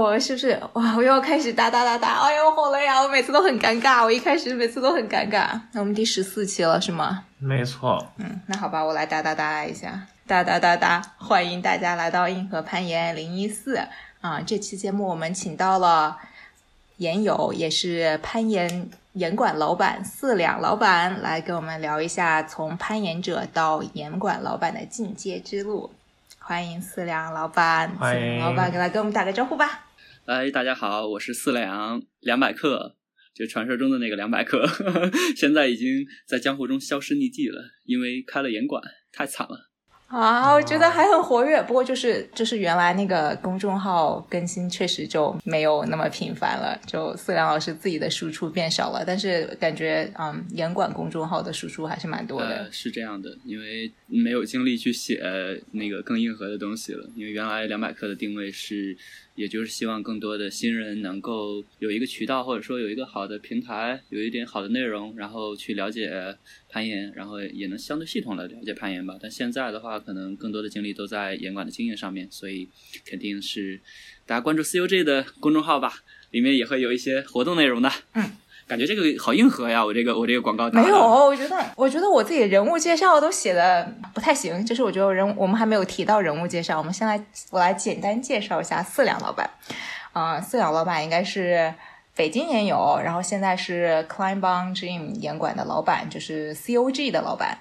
我是不是哇？我又要开始哒哒哒哒！哎呦，好累啊！我每次都很尴尬，我一开始每次都很尴尬。那我们第十四期了是吗？没错。嗯，那好吧，我来哒哒哒一下，哒哒哒哒！欢迎大家来到硬核攀岩零一四啊！这期节目我们请到了岩友，也是攀岩岩馆老板四两老板，来跟我们聊一下从攀岩者到岩馆老板的进阶之路。欢迎四两老板，欢迎老板给，来跟我们打个招呼吧。哎，大家好，我是四两两百克，就传说中的那个两百克，现在已经在江湖中消失匿迹了，因为开了严管，太惨了。啊，我觉得还很活跃，不过就是就是原来那个公众号更新确实就没有那么频繁了，就思良老师自己的输出变少了，但是感觉嗯，严管公众号的输出还是蛮多的。呃，是这样的，因为没有精力去写那个更硬核的东西了，因为原来两百克的定位是。也就是希望更多的新人能够有一个渠道，或者说有一个好的平台，有一点好的内容，然后去了解攀岩，然后也能相对系统的了解攀岩吧。但现在的话，可能更多的精力都在严管的经验上面，所以肯定是大家关注 COG 的公众号吧，里面也会有一些活动内容的。感觉这个好硬核呀！我这个我这个广告没有，我觉得我觉得我自己人物介绍都写的不太行，就是我觉得人我们还没有提到人物介绍，我们先来我来简单介绍一下四两老板。啊，四两老板应该是北京也有，然后现在是 Climb on Dream 严管的老板，就是 COG 的老板。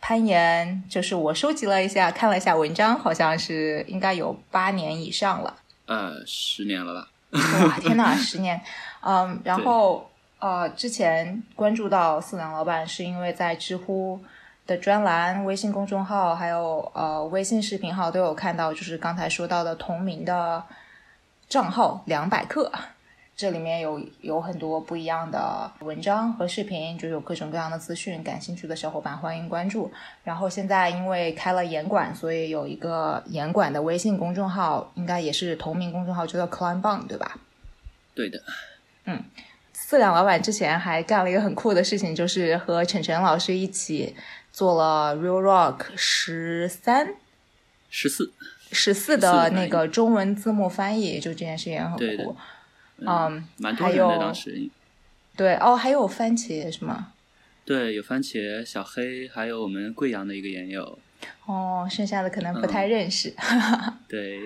攀岩就是我收集了一下，看了一下文章，好像是应该有八年以上了。呃，十年了吧？哇，天呐，十年！嗯，然后。呃，之前关注到四郎老板，是因为在知乎的专栏、微信公众号，还有呃微信视频号都有看到，就是刚才说到的同名的账号两百克，这里面有有很多不一样的文章和视频，就有各种各样的资讯，感兴趣的小伙伴欢迎关注。然后现在因为开了严管，所以有一个严管的微信公众号，应该也是同名公众号，就叫 Climb On，对吧？对的，嗯。四两老板之前还干了一个很酷的事情，就是和晨晨老师一起做了 Real Rock 十三、十四、十四的那个中文字幕翻译，就这件事情很酷。嗯，还有当时对哦，还有番茄是吗？对，有番茄、小黑，还有我们贵阳的一个研友。哦，剩下的可能不太认识。对，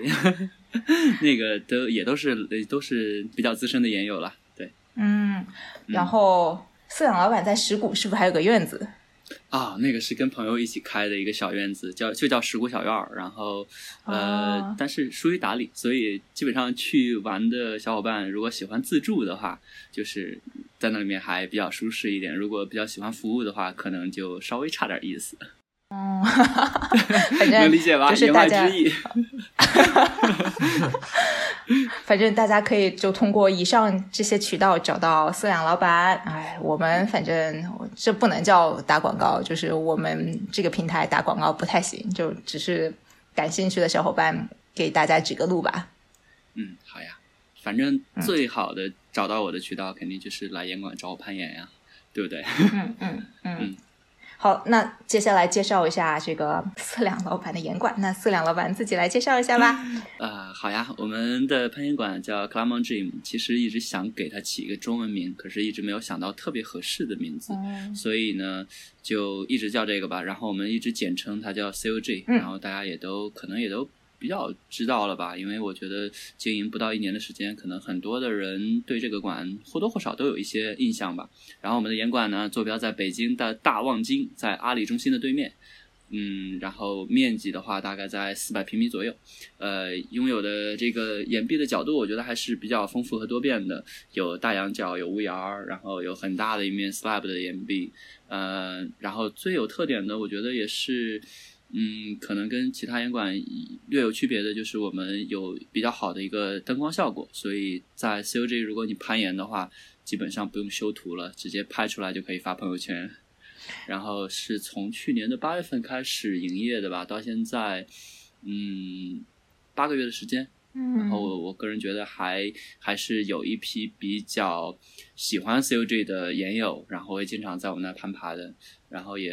那个都也都是都是比较资深的研友了。嗯，然后饲养老板在石鼓是不是还有个院子？啊，那个是跟朋友一起开的一个小院子，叫就叫石鼓小院儿。然后呃，但是疏于打理，所以基本上去玩的小伙伴，如果喜欢自助的话，就是在那里面还比较舒适一点；如果比较喜欢服务的话，可能就稍微差点意思。哦，反正理解吧，就是大家。反正大家可以就通过以上这些渠道找到饲养老板。哎，我们反正这不能叫打广告，就是我们这个平台打广告不太行，就只是感兴趣的小伙伴给大家指个路吧。嗯，好呀，反正最好的找到我的渠道肯定就是来严管找我攀岩呀，对不对？嗯嗯嗯。好，那接下来介绍一下这个四两老板的岩馆。那四两老板自己来介绍一下吧。呃，好呀，我们的攀岩馆叫 Climb Dream，其实一直想给它起一个中文名，可是一直没有想到特别合适的名字，所以呢，就一直叫这个吧。然后我们一直简称它叫 COG，然后大家也都可能也都。比较知道了吧？因为我觉得经营不到一年的时间，可能很多的人对这个馆或多或少都有一些印象吧。然后我们的严馆呢，坐标在北京的大望京，在阿里中心的对面。嗯，然后面积的话大概在四百平米左右。呃，拥有的这个岩壁的角度，我觉得还是比较丰富和多变的，有大仰角，有屋檐儿，然后有很大的一面 slab 的岩壁。呃，然后最有特点的，我觉得也是。嗯，可能跟其他岩馆略有区别的就是我们有比较好的一个灯光效果，所以在 COG 如果你攀岩的话，基本上不用修图了，直接拍出来就可以发朋友圈。然后是从去年的八月份开始营业的吧，到现在，嗯，八个月的时间。嗯，然后我我个人觉得还还是有一批比较喜欢 COG 的研友，然后会经常在我们那攀爬的，然后也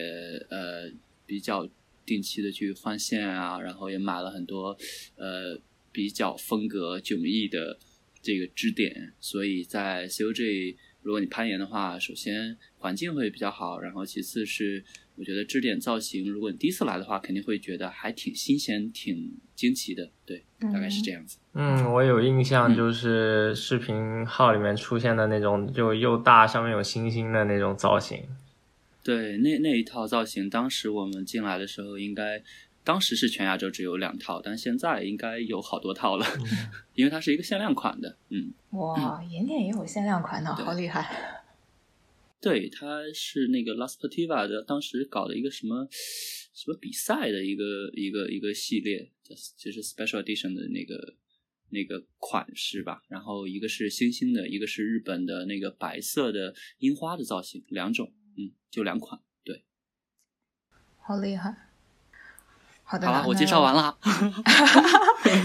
呃比较。定期的去换线啊，然后也买了很多，呃，比较风格迥异的这个支点，所以在 COG，如果你攀岩的话，首先环境会比较好，然后其次是我觉得支点造型，如果你第一次来的话，肯定会觉得还挺新鲜、挺惊奇的，对，大概是这样子。嗯，我有印象，就是视频号里面出现的那种，就又大，上面有星星的那种造型。对，那那一套造型，当时我们进来的时候，应该当时是全亚洲只有两套，但现在应该有好多套了，因为它是一个限量款的。嗯，哇，岩点也有限量款的，好厉害！对，它是那个 l a s p e r t i v a 的，当时搞的一个什么什么比赛的一个一个一个系列，就是 Special Edition 的那个那个款式吧。然后一个是星星的，一个是日本的那个白色的樱花的造型，两种。嗯，就两款，对，好厉害。好的，好了，我介绍完了。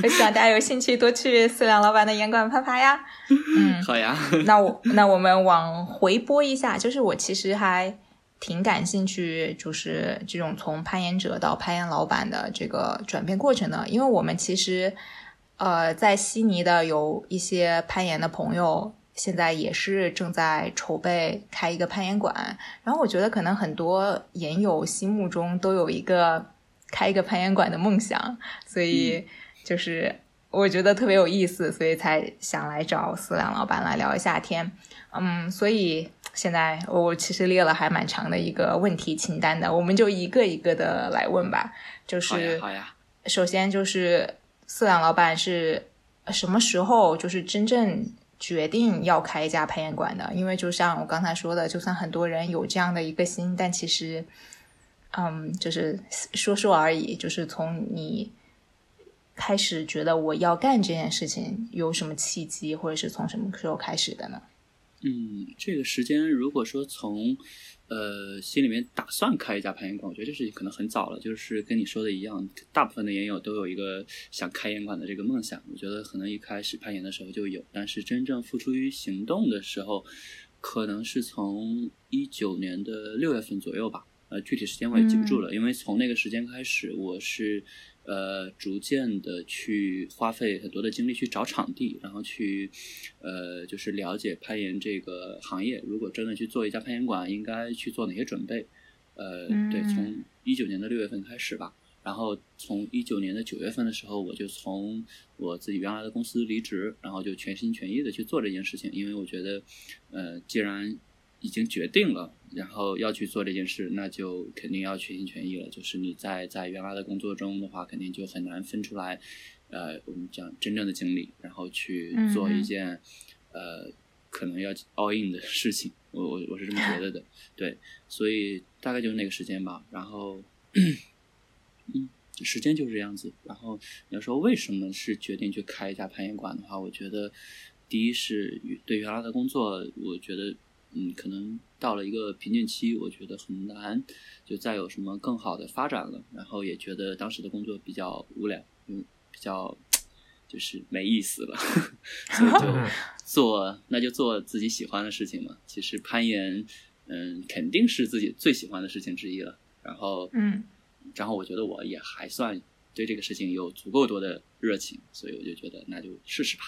我希望大家有兴趣多去四两老板的岩馆攀爬呀。嗯，好呀。那我那我们往回拨一下，就是我其实还挺感兴趣，就是这种从攀岩者到攀岩老板的这个转变过程的，因为我们其实呃在悉尼的有一些攀岩的朋友。现在也是正在筹备开一个攀岩馆，然后我觉得可能很多岩友心目中都有一个开一个攀岩馆的梦想，所以就是我觉得特别有意思，所以才想来找思良老板来聊一下天。嗯，所以现在我其实列了还蛮长的一个问题清单的，我们就一个一个的来问吧。就是好呀，首先就是思良老板是什么时候就是真正。决定要开一家攀岩馆的，因为就像我刚才说的，就算很多人有这样的一个心，但其实，嗯，就是说说而已。就是从你开始觉得我要干这件事情，有什么契机，或者是从什么时候开始的呢？嗯，这个时间如果说从。呃，心里面打算开一家攀岩馆，我觉得这是可能很早了。就是跟你说的一样，大部分的岩友都有一个想开岩馆的这个梦想。我觉得可能一开始攀岩的时候就有，但是真正付诸于行动的时候，可能是从一九年的六月份左右吧。呃，具体时间我也记不住了，因为从那个时间开始，我是。呃，逐渐的去花费很多的精力去找场地，然后去，呃，就是了解攀岩这个行业。如果真的去做一家攀岩馆，应该去做哪些准备？呃，对，从一九年的六月份开始吧。然后从一九年的九月份的时候，我就从我自己原来的公司离职，然后就全心全意的去做这件事情。因为我觉得，呃，既然已经决定了，然后要去做这件事，那就肯定要全心全意了。就是你在在原来的工作中的话，肯定就很难分出来，呃，我们讲真正的精力，然后去做一件，呃，可能要 all in 的事情。我我我是这么觉得的，对，所以大概就是那个时间吧。然后，嗯，时间就是这样子。然后你要说为什么是决定去开一家攀岩馆的话，我觉得第一是对原来的工作，我觉得。嗯，可能到了一个瓶颈期，我觉得很难就再有什么更好的发展了。然后也觉得当时的工作比较无聊，嗯，比较就是没意思了，所以就做那就做自己喜欢的事情嘛。其实攀岩，嗯，肯定是自己最喜欢的事情之一了。然后，嗯，然后我觉得我也还算对这个事情有足够多的热情，所以我就觉得那就试试吧。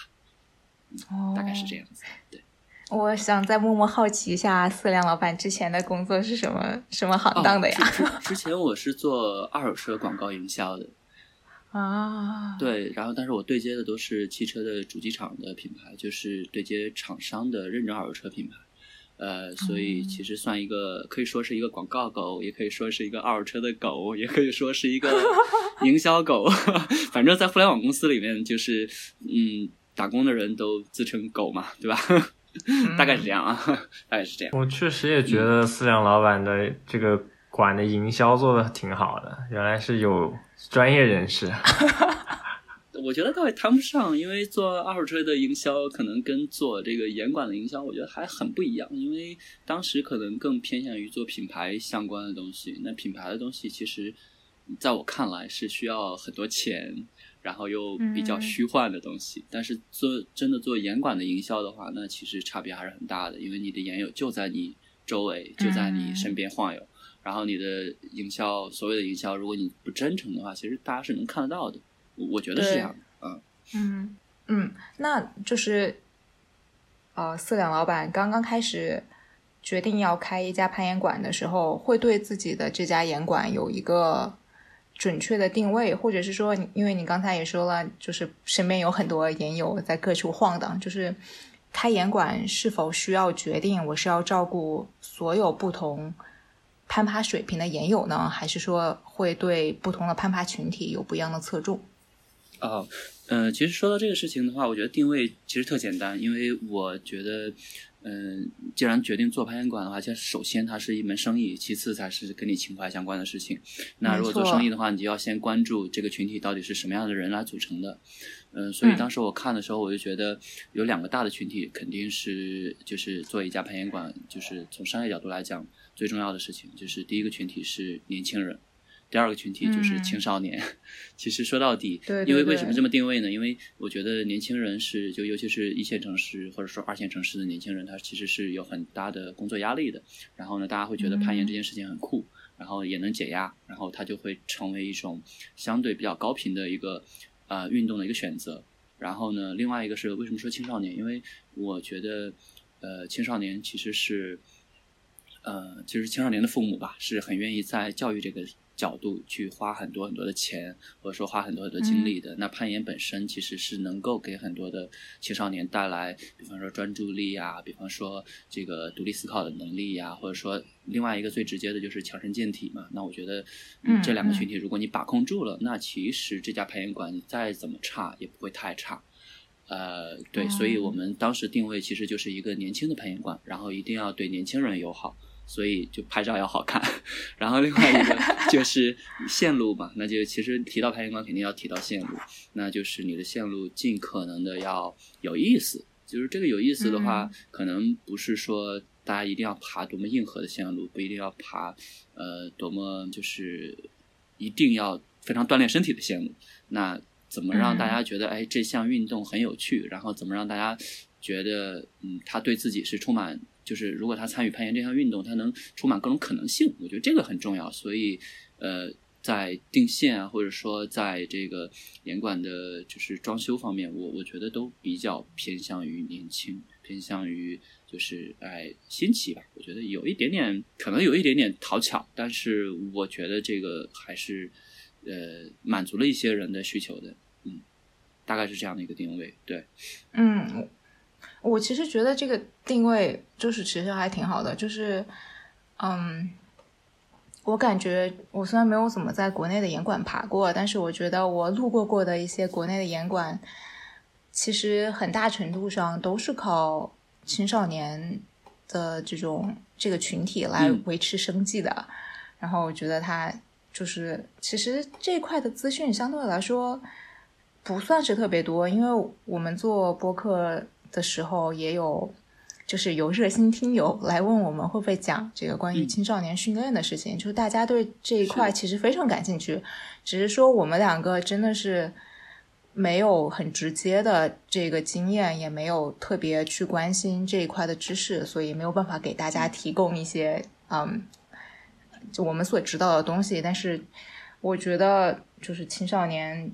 嗯，大概是这样子，对。我想再默默好奇一下，四亮老板之前的工作是什么什么行当的呀？之前我是做二手车广告营销的 啊。对，然后但是我对接的都是汽车的主机厂的品牌，就是对接厂商的认证二手车品牌。呃，所以其实算一个，可以说是一个广告狗，也可以说是一个二手车的狗，也可以说是一个 营销狗。反正，在互联网公司里面，就是嗯，打工的人都自称狗嘛，对吧？大概是这样啊，大概是这样。我确实也觉得四两老板的这个馆的营销做的挺好的，原来是有专业人士。我觉得倒也谈不上，因为做二手车的营销可能跟做这个严管的营销，我觉得还很不一样。因为当时可能更偏向于做品牌相关的东西，那品牌的东西其实在我看来是需要很多钱。然后又比较虚幻的东西，但是做真的做严管的营销的话，那其实差别还是很大的，因为你的研友就在你周围，就在你身边晃悠。然后你的营销，所谓的营销，如果你不真诚的话，其实大家是能看得到的。我觉得是这样的，嗯。嗯嗯，那就是呃，四两老板刚刚开始决定要开一家攀岩馆的时候，会对自己的这家岩馆有一个准确的定位，或者是说，因为你刚才也说了，就是身边有很多岩友在各处晃荡，就是开岩馆是否需要决定我是要照顾所有不同攀爬水平的岩友呢，还是说会对不同的攀爬群体有不一样的侧重？哦，嗯，其实说到这个事情的话，我觉得定位其实特简单，因为我觉得，嗯，既然决定做攀岩馆的话，其实首先它是一门生意，其次才是跟你情怀相关的事情。那如果做生意的话，你就要先关注这个群体到底是什么样的人来组成的。嗯，所以当时我看的时候，我就觉得有两个大的群体，肯定是就是做一家攀岩馆，就是从商业角度来讲，最重要的事情就是第一个群体是年轻人。第二个群体就是青少年。其实说到底，因为为什么这么定位呢？因为我觉得年轻人是，就尤其是一线城市或者说二线城市的年轻人，他其实是有很大的工作压力的。然后呢，大家会觉得攀岩这件事情很酷，然后也能解压，然后它就会成为一种相对比较高频的一个呃运动的一个选择。然后呢，另外一个是为什么说青少年？因为我觉得呃青少年其实是呃就是青少年的父母吧，是很愿意在教育这个。角度去花很多很多的钱，或者说花很多很多精力的。那攀岩本身其实是能够给很多的青少年带来，比方说专注力啊，比方说这个独立思考的能力呀，或者说另外一个最直接的就是强身健体嘛。那我觉得这两个群体，如果你把控住了，那其实这家攀岩馆你再怎么差也不会太差。呃，对，所以我们当时定位其实就是一个年轻的攀岩馆，然后一定要对年轻人友好。所以就拍照要好看，然后另外一个就是线路嘛，那就其实提到攀岩馆肯定要提到线路，那就是你的线路尽可能的要有意思。就是这个有意思的话，可能不是说大家一定要爬多么硬核的线路，不一定要爬呃多么就是一定要非常锻炼身体的线路。那怎么让大家觉得哎这项运动很有趣？然后怎么让大家觉得嗯他对自己是充满。就是如果他参与攀岩这项运动，他能充满各种可能性，我觉得这个很重要。所以，呃，在定线啊，或者说在这个岩馆的，就是装修方面，我我觉得都比较偏向于年轻，偏向于就是哎新奇吧。我觉得有一点点，可能有一点点讨巧，但是我觉得这个还是呃满足了一些人的需求的。嗯，大概是这样的一个定位。对，嗯。我其实觉得这个定位就是其实还挺好的，就是，嗯，我感觉我虽然没有怎么在国内的严管爬过，但是我觉得我路过过的一些国内的严管，其实很大程度上都是靠青少年的这种这个群体来维持生计的。然后我觉得他就是其实这块的资讯相对来说不算是特别多，因为我们做播客。的时候也有，就是有热心听友来问我们会不会讲这个关于青少年训练的事情，就是大家对这一块其实非常感兴趣，只是说我们两个真的是没有很直接的这个经验，也没有特别去关心这一块的知识，所以没有办法给大家提供一些嗯，就我们所知道的东西。但是我觉得就是青少年。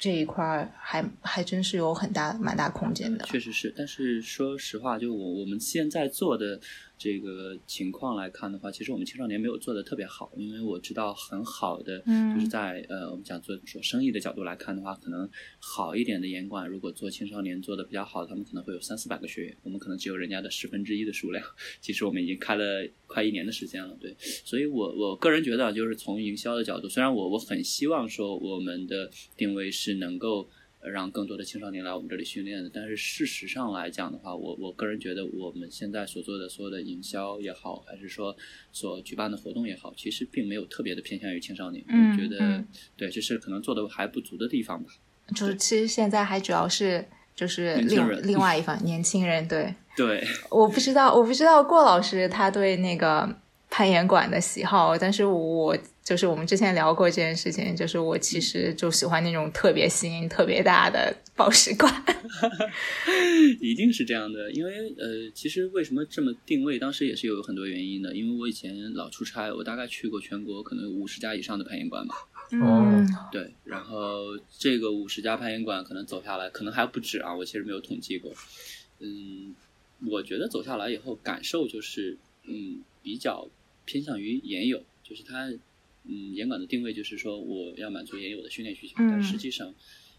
这一块儿还还真是有很大蛮大空间的，确实是。但是说实话，就我我们现在做的。这个情况来看的话，其实我们青少年没有做的特别好，因为我知道很好的，就是在呃我们讲做做生意的角度来看的话，可能好一点的严管，如果做青少年做的比较好，他们可能会有三四百个学员，我们可能只有人家的十分之一的数量。其实我们已经开了快一年的时间了，对，所以我我个人觉得，就是从营销的角度，虽然我我很希望说我们的定位是能够。让更多的青少年来我们这里训练的，但是事实上来讲的话，我我个人觉得我们现在所做的所有的营销也好，还是说所举办的活动也好，其实并没有特别的偏向于青少年。我觉得对，这是可能做的还不足的地方吧。就是其实现在还主要是就是另另外一方年轻人，对对。我不知道，我不知道郭老师他对那个攀岩馆的喜好，但是我。就是我们之前聊过这件事情，就是我其实就喜欢那种特别新、特别大的宝石馆。一定是这样的，因为呃，其实为什么这么定位，当时也是有很多原因的。因为我以前老出差，我大概去过全国可能有五十家以上的攀岩馆吧。嗯，对，然后这个五十家攀岩馆可能走下来，可能还不止啊，我其实没有统计过。嗯，我觉得走下来以后感受就是，嗯，比较偏向于岩友，就是它，嗯，岩馆的定位就是说我要满足岩友的训练需求，但实际上，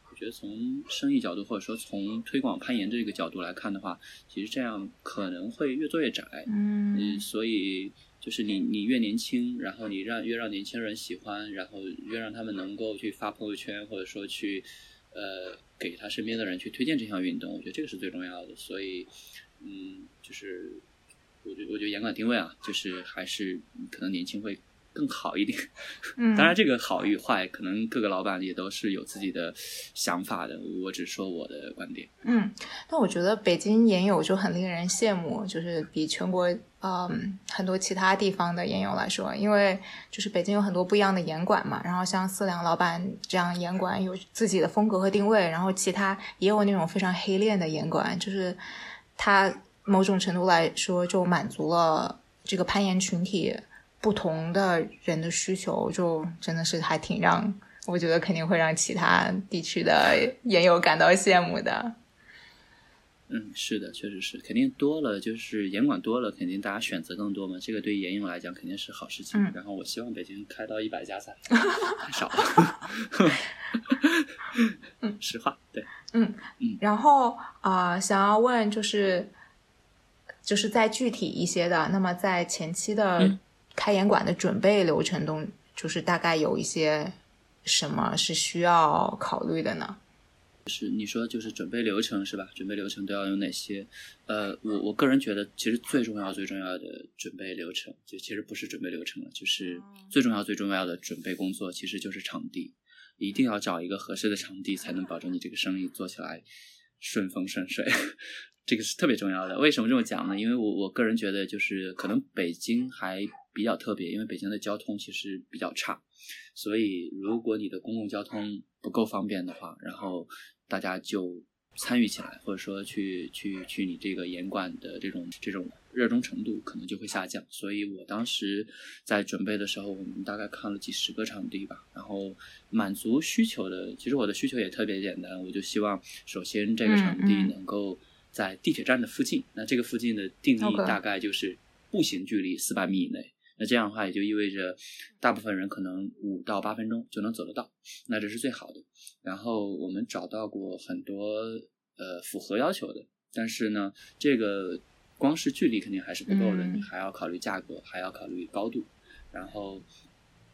我觉得从生意角度或者说从推广攀岩这个角度来看的话，其实这样可能会越做越窄。嗯，所以。就是你，你越年轻，然后你让越让年轻人喜欢，然后越让他们能够去发朋友圈，或者说去，呃，给他身边的人去推荐这项运动，我觉得这个是最重要的。所以，嗯，就是我觉我觉得严管定位啊，就是还是可能年轻会。更好一点，嗯，当然这个好与坏，可能各个老板也都是有自己的想法的。我只说我的观点。嗯，那我觉得北京岩友就很令人羡慕，就是比全国嗯很多其他地方的岩友来说，因为就是北京有很多不一样的岩馆嘛。然后像四两老板这样岩馆有自己的风格和定位，然后其他也有那种非常黑练的岩馆，就是它某种程度来说就满足了这个攀岩群体。不同的人的需求，就真的是还挺让我觉得肯定会让其他地区的研友感到羡慕的。嗯，是的，确实是，肯定多了，就是严管多了，肯定大家选择更多嘛。这个对于研友来讲肯定是好事情。然后我希望北京开到一百家赛，太少了。嗯，实话，对，嗯嗯。然后啊，想要问就是，就是再具体一些的，那么在前期的。开演馆的准备流程中，就是大概有一些什么是需要考虑的呢？是你说就是准备流程是吧？准备流程都要有哪些？呃，我我个人觉得，其实最重要最重要的准备流程，就其实不是准备流程了，就是最重要最重要的准备工作，其实就是场地，一定要找一个合适的场地，才能保证你这个生意做起来顺风顺水。这个是特别重要的。为什么这么讲呢？因为我我个人觉得，就是可能北京还。比较特别，因为北京的交通其实比较差，所以如果你的公共交通不够方便的话，然后大家就参与起来，或者说去去去你这个严管的这种这种热衷程度可能就会下降。所以我当时在准备的时候，我们大概看了几十个场地吧，然后满足需求的，其实我的需求也特别简单，我就希望首先这个场地能够在地铁站的附近，那这个附近的定义大概就是步行距离四百米以内。那这样的话，也就意味着大部分人可能五到八分钟就能走得到，那这是最好的。然后我们找到过很多呃符合要求的，但是呢，这个光是距离肯定还是不够的，你还要考虑价格，还要考虑高度。然后，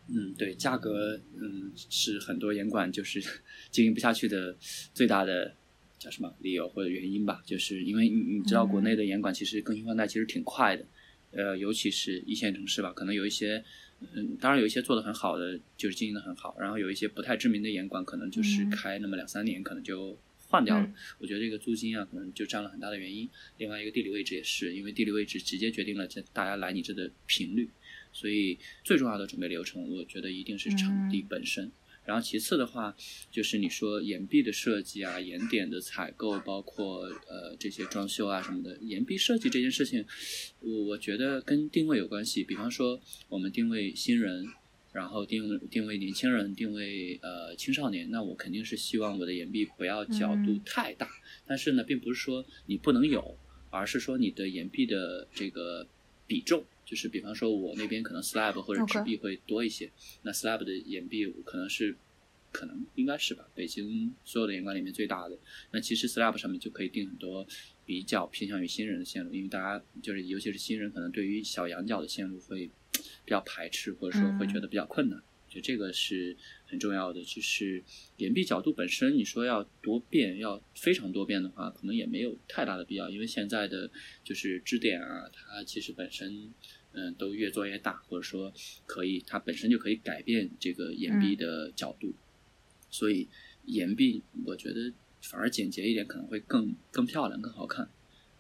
嗯，对，价格嗯是很多严管就是 经营不下去的最大的叫什么理由或者原因吧，就是因为你你知道国内的严管其实更新换代其实挺快的。呃，尤其是一线城市吧，可能有一些，嗯，当然有一些做的很好的，就是经营的很好，然后有一些不太知名的严管，可能就是开那么两三年，可能就换掉了。我觉得这个租金啊，可能就占了很大的原因。另外一个地理位置也是，因为地理位置直接决定了这大家来你这的频率，所以最重要的准备流程，我觉得一定是场地本身。然后其次的话，就是你说岩壁的设计啊，岩点的采购，包括呃这些装修啊什么的，岩壁设计这件事情，我我觉得跟定位有关系。比方说我们定位新人，然后定定位年轻人，定位呃青少年，那我肯定是希望我的岩壁不要角度太大。但是呢，并不是说你不能有，而是说你的岩壁的这个比重。就是比方说，我那边可能 slab 或者纸壁会多一些。那 slab 的岩壁可能是，可能应该是吧，北京所有的岩馆里面最大的。那其实 slab 上面就可以定很多比较偏向于新人的线路，因为大家就是尤其是新人，可能对于小羊角的线路会比较排斥，或者说会觉得比较困难。就这个是很重要的，就是岩壁角度本身，你说要多变，要非常多变的话，可能也没有太大的必要，因为现在的就是支点啊，它其实本身嗯都越做越大，或者说可以它本身就可以改变这个岩壁的角度，所以岩壁我觉得反而简洁一点可能会更更漂亮、更好看，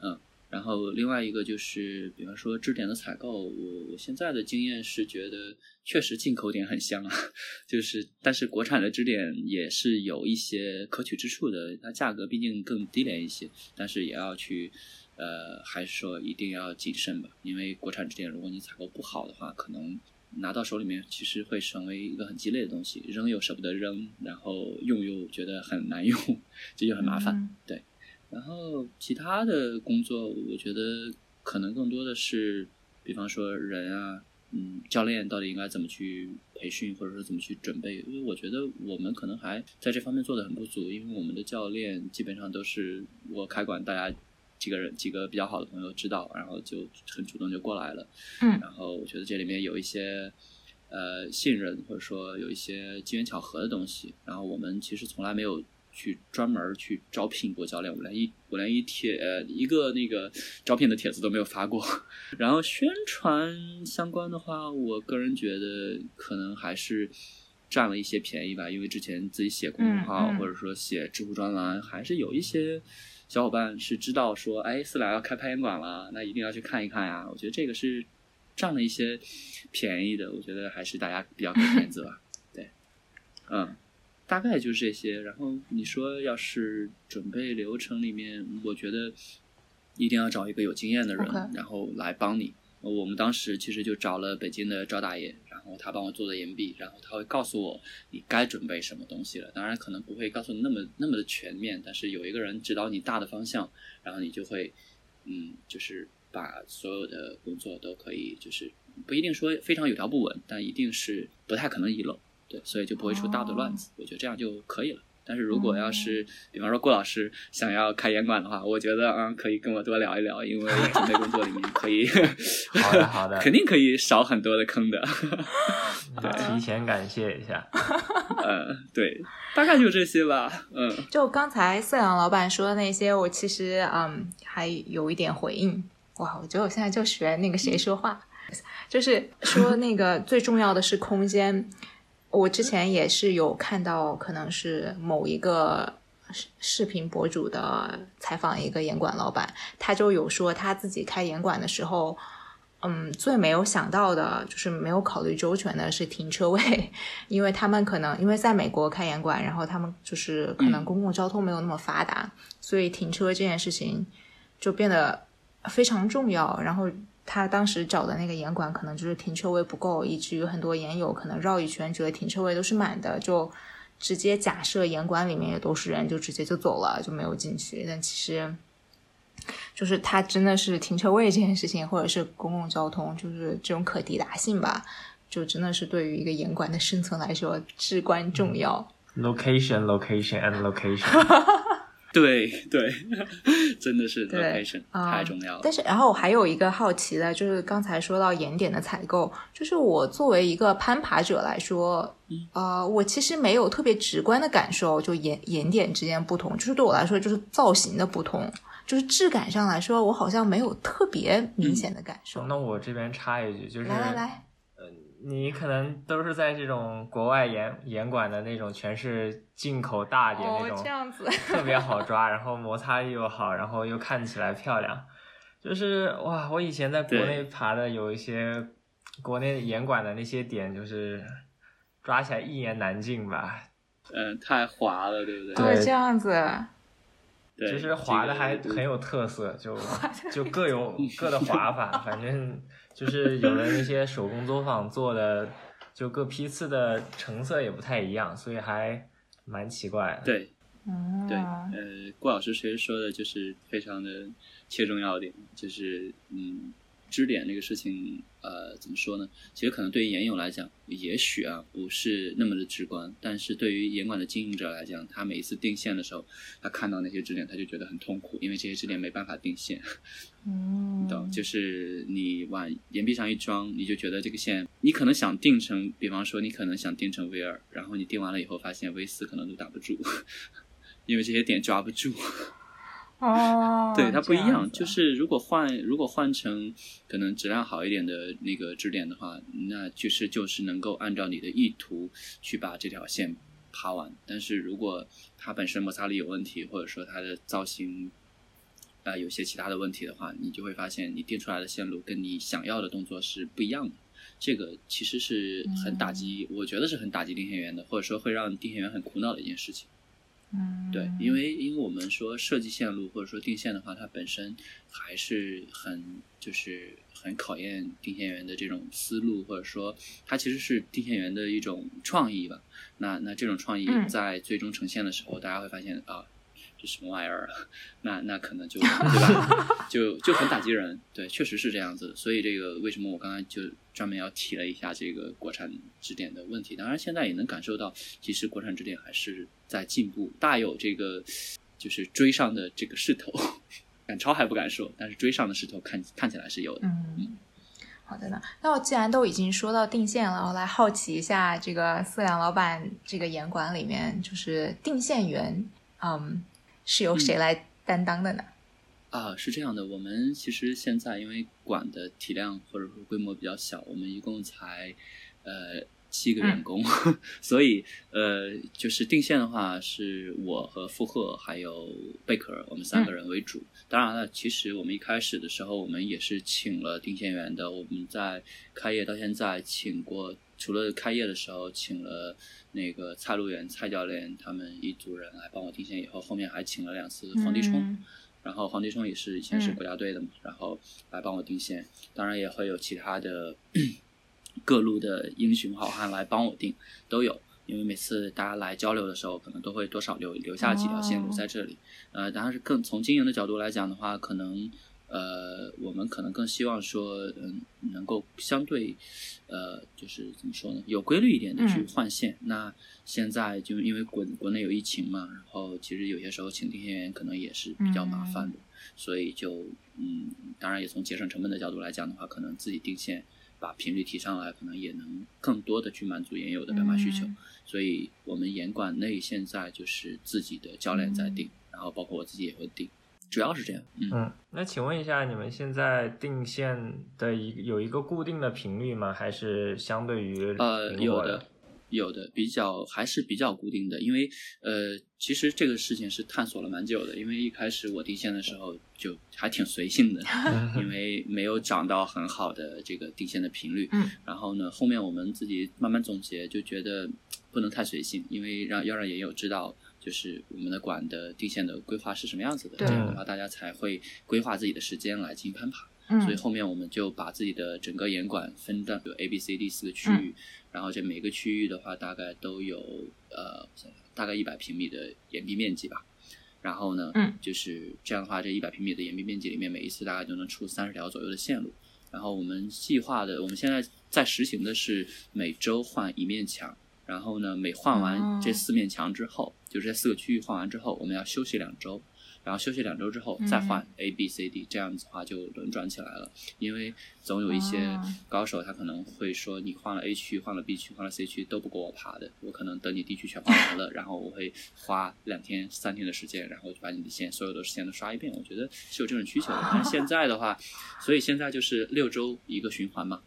嗯。然后另外一个就是，比方说支点的采购，我我现在的经验是觉得确实进口点很香啊，就是但是国产的支点也是有一些可取之处的，它价格毕竟更低廉一些，但是也要去，呃，还是说一定要谨慎吧，因为国产支点如果你采购不好的话，可能拿到手里面，其实会成为一个很鸡肋的东西，扔又舍不得扔，然后用又觉得很难用，这就很麻烦。对，然后其他的工作，我觉得可能更多的是，比方说人啊。嗯，教练到底应该怎么去培训，或者说怎么去准备？因为我觉得我们可能还在这方面做的很不足，因为我们的教练基本上都是我开馆，大家几个人几个比较好的朋友知道，然后就很主动就过来了。嗯，然后我觉得这里面有一些呃信任，或者说有一些机缘巧合的东西，然后我们其实从来没有。去专门去招聘过教练，我连一我连一帖呃一个那个招聘的帖子都没有发过。然后宣传相关的话，我个人觉得可能还是占了一些便宜吧，因为之前自己写公众号或者说写知乎专栏，还是有一些小伙伴是知道说，哎，四两要开攀岩馆了，那一定要去看一看呀。我觉得这个是占了一些便宜的，我觉得还是大家比较给面子吧。对，嗯。大概就是这些，然后你说要是准备流程里面，我觉得一定要找一个有经验的人，然后来帮你。我们当时其实就找了北京的赵大爷，然后他帮我做的岩壁，然后他会告诉我你该准备什么东西了。当然可能不会告诉你那么那么的全面，但是有一个人指导你大的方向，然后你就会嗯，就是把所有的工作都可以，就是不一定说非常有条不紊，但一定是不太可能遗漏。对，所以就不会出大的乱子，我觉得这样就可以了。但是如果要是，比方说顾老师想要开演馆的话，我觉得嗯，可以跟我多聊一聊，因为准备工作里面可以，好的好的，肯定可以少很多的坑的。对，提前感谢一下。嗯，对，大概就这些吧。嗯，就刚才饲养老板说的那些，我其实嗯还有一点回应。哇，我觉得我现在就学那个谁说话，就是说那个最重要的是空间。我之前也是有看到，可能是某一个视视频博主的采访，一个严管老板，他就有说他自己开严管的时候，嗯，最没有想到的就是没有考虑周全的是停车位，因为他们可能因为在美国开严管，然后他们就是可能公共交通没有那么发达，所以停车这件事情就变得非常重要，然后。他当时找的那个严管可能就是停车位不够，以至于很多严友可能绕一圈觉得停车位都是满的，就直接假设严管里面也都是人，就直接就走了，就没有进去。但其实，就是他真的是停车位这件事情，或者是公共交通，就是这种可抵达性吧，就真的是对于一个严管的生存来说至关重要。Location, location, and location. 对 对，真的是 location 太重要了。但是，然后我还有一个好奇的，就是刚才说到盐点的采购，就是我作为一个攀爬者来说，呃，我其实没有特别直观的感受，就盐盐点之间不同，就是对我来说，就是造型的不同，就是质感上来说，我好像没有特别明显的感受。那我这边插一句，就是来来来。你可能都是在这种国外严严管的那种，全是进口大点那种，这样子特别 好抓，然后摩擦力又好，然后又看起来漂亮。就是哇，我以前在国内爬的有一些国内严管的那些点，就是抓起来一言难尽吧。嗯，太滑了，对不对？对，这样子。对就是滑的还很有特色，就就各有各的滑法，反正。就是有的那些手工作坊做的，就各批次的成色也不太一样，所以还蛮奇怪的。对，对，呃，顾老师其实说的就是非常的切中要点，就是嗯。支点那个事情，呃，怎么说呢？其实可能对于岩友来讲，也许啊不是那么的直观，但是对于岩馆的经营者来讲，他每一次定线的时候，他看到那些支点，他就觉得很痛苦，因为这些支点没办法定线。嗯，懂？就是你往岩壁上一装，你就觉得这个线，你可能想定成，比方说你可能想定成 V 二，然后你定完了以后，发现 V 四可能都打不住，因为这些点抓不住。哦，对，它不一样。就是如果换，如果换成可能质量好一点的那个支点的话，那就是就是能够按照你的意图去把这条线爬完。但是如果它本身摩擦力有问题，或者说它的造型啊有些其他的问题的话，你就会发现你定出来的线路跟你想要的动作是不一样的。这个其实是很打击，我觉得是很打击定线员的，或者说会让定线员很苦恼的一件事情。嗯，对，因为因为我们说设计线路或者说定线的话，它本身还是很就是很考验定线员的这种思路，或者说它其实是定线员的一种创意吧。那那这种创意在最终呈现的时候，大家会发现啊。这什么玩意儿？那那可能就对吧？就就很打击人。对，确实是这样子。所以这个为什么我刚才就专门要提了一下这个国产支点的问题？当然，现在也能感受到，其实国产支点还是在进步，大有这个就是追上的这个势头。赶超还不敢说，但是追上的势头看看起来是有的。嗯，好的呢。那我既然都已经说到定线了，我来好奇一下，这个四两老板这个严管里面，就是定线员，嗯。是由谁来担当的呢？啊，是这样的，我们其实现在因为馆的体量或者说规模比较小，我们一共才呃七个员工，所以呃就是定线的话是我和傅贺还有贝壳我们三个人为主。当然了，其实我们一开始的时候我们也是请了定线员的，我们在开业到现在请过。除了开业的时候请了那个蔡路元蔡教练他们一组人来帮我定线，以后后面还请了两次黄帝冲，然后黄帝冲也是以前是国家队的嘛，然后来帮我定线，当然也会有其他的 各路的英雄好汉来帮我定，都有，因为每次大家来交流的时候，可能都会多少留留下几条线路在这里，呃，当然是更从经营的角度来讲的话，可能。呃，我们可能更希望说，嗯，能够相对，呃，就是怎么说呢，有规律一点的去换线。那现在就因为国国内有疫情嘛，然后其实有些时候请定线员可能也是比较麻烦的，所以就嗯，当然也从节省成本的角度来讲的话，可能自己定线把频率提上来，可能也能更多的去满足原有的表马需求。所以我们严管内现在就是自己的教练在定，然后包括我自己也会定。主要是这样，嗯，那请问一下，你们现在定线的一有一个固定的频率吗？还是相对于呃有的，有的比较还是比较固定的，因为呃其实这个事情是探索了蛮久的，因为一开始我定线的时候就还挺随性的，因为没有涨到很好的这个定线的频率，嗯，然后呢后面我们自己慢慢总结，就觉得不能太随性，因为让要让研友知道。就是我们的馆的定线的规划是什么样子的，这样的话大家才会规划自己的时间来进行攀爬。所以后面我们就把自己的整个岩馆分到有 A、B、C、D 四个区域，然后这每个区域的话大概都有呃大概一百平米的岩壁面积吧。然后呢，就是这样的话，这一百平米的岩壁面积里面，每一次大概就能出三十条左右的线路。然后我们计划的，我们现在在实行的是每周换一面墙。然后呢，每换完这四面墙之后，就是这四个区域换完之后，我们要休息两周，然后休息两周之后再换 A、B、C、D，这样子的话就轮转起来了。因为总有一些高手他可能会说，你换了 A 区、换了 B 区、换了 C 区都不够我爬的，我可能等你 D 区全换完了，然后我会花两天、三天的时间，然后就把你的线所有的线都刷一遍。我觉得是有这种需求的。但是现在的话，所以现在就是六周一个循环嘛。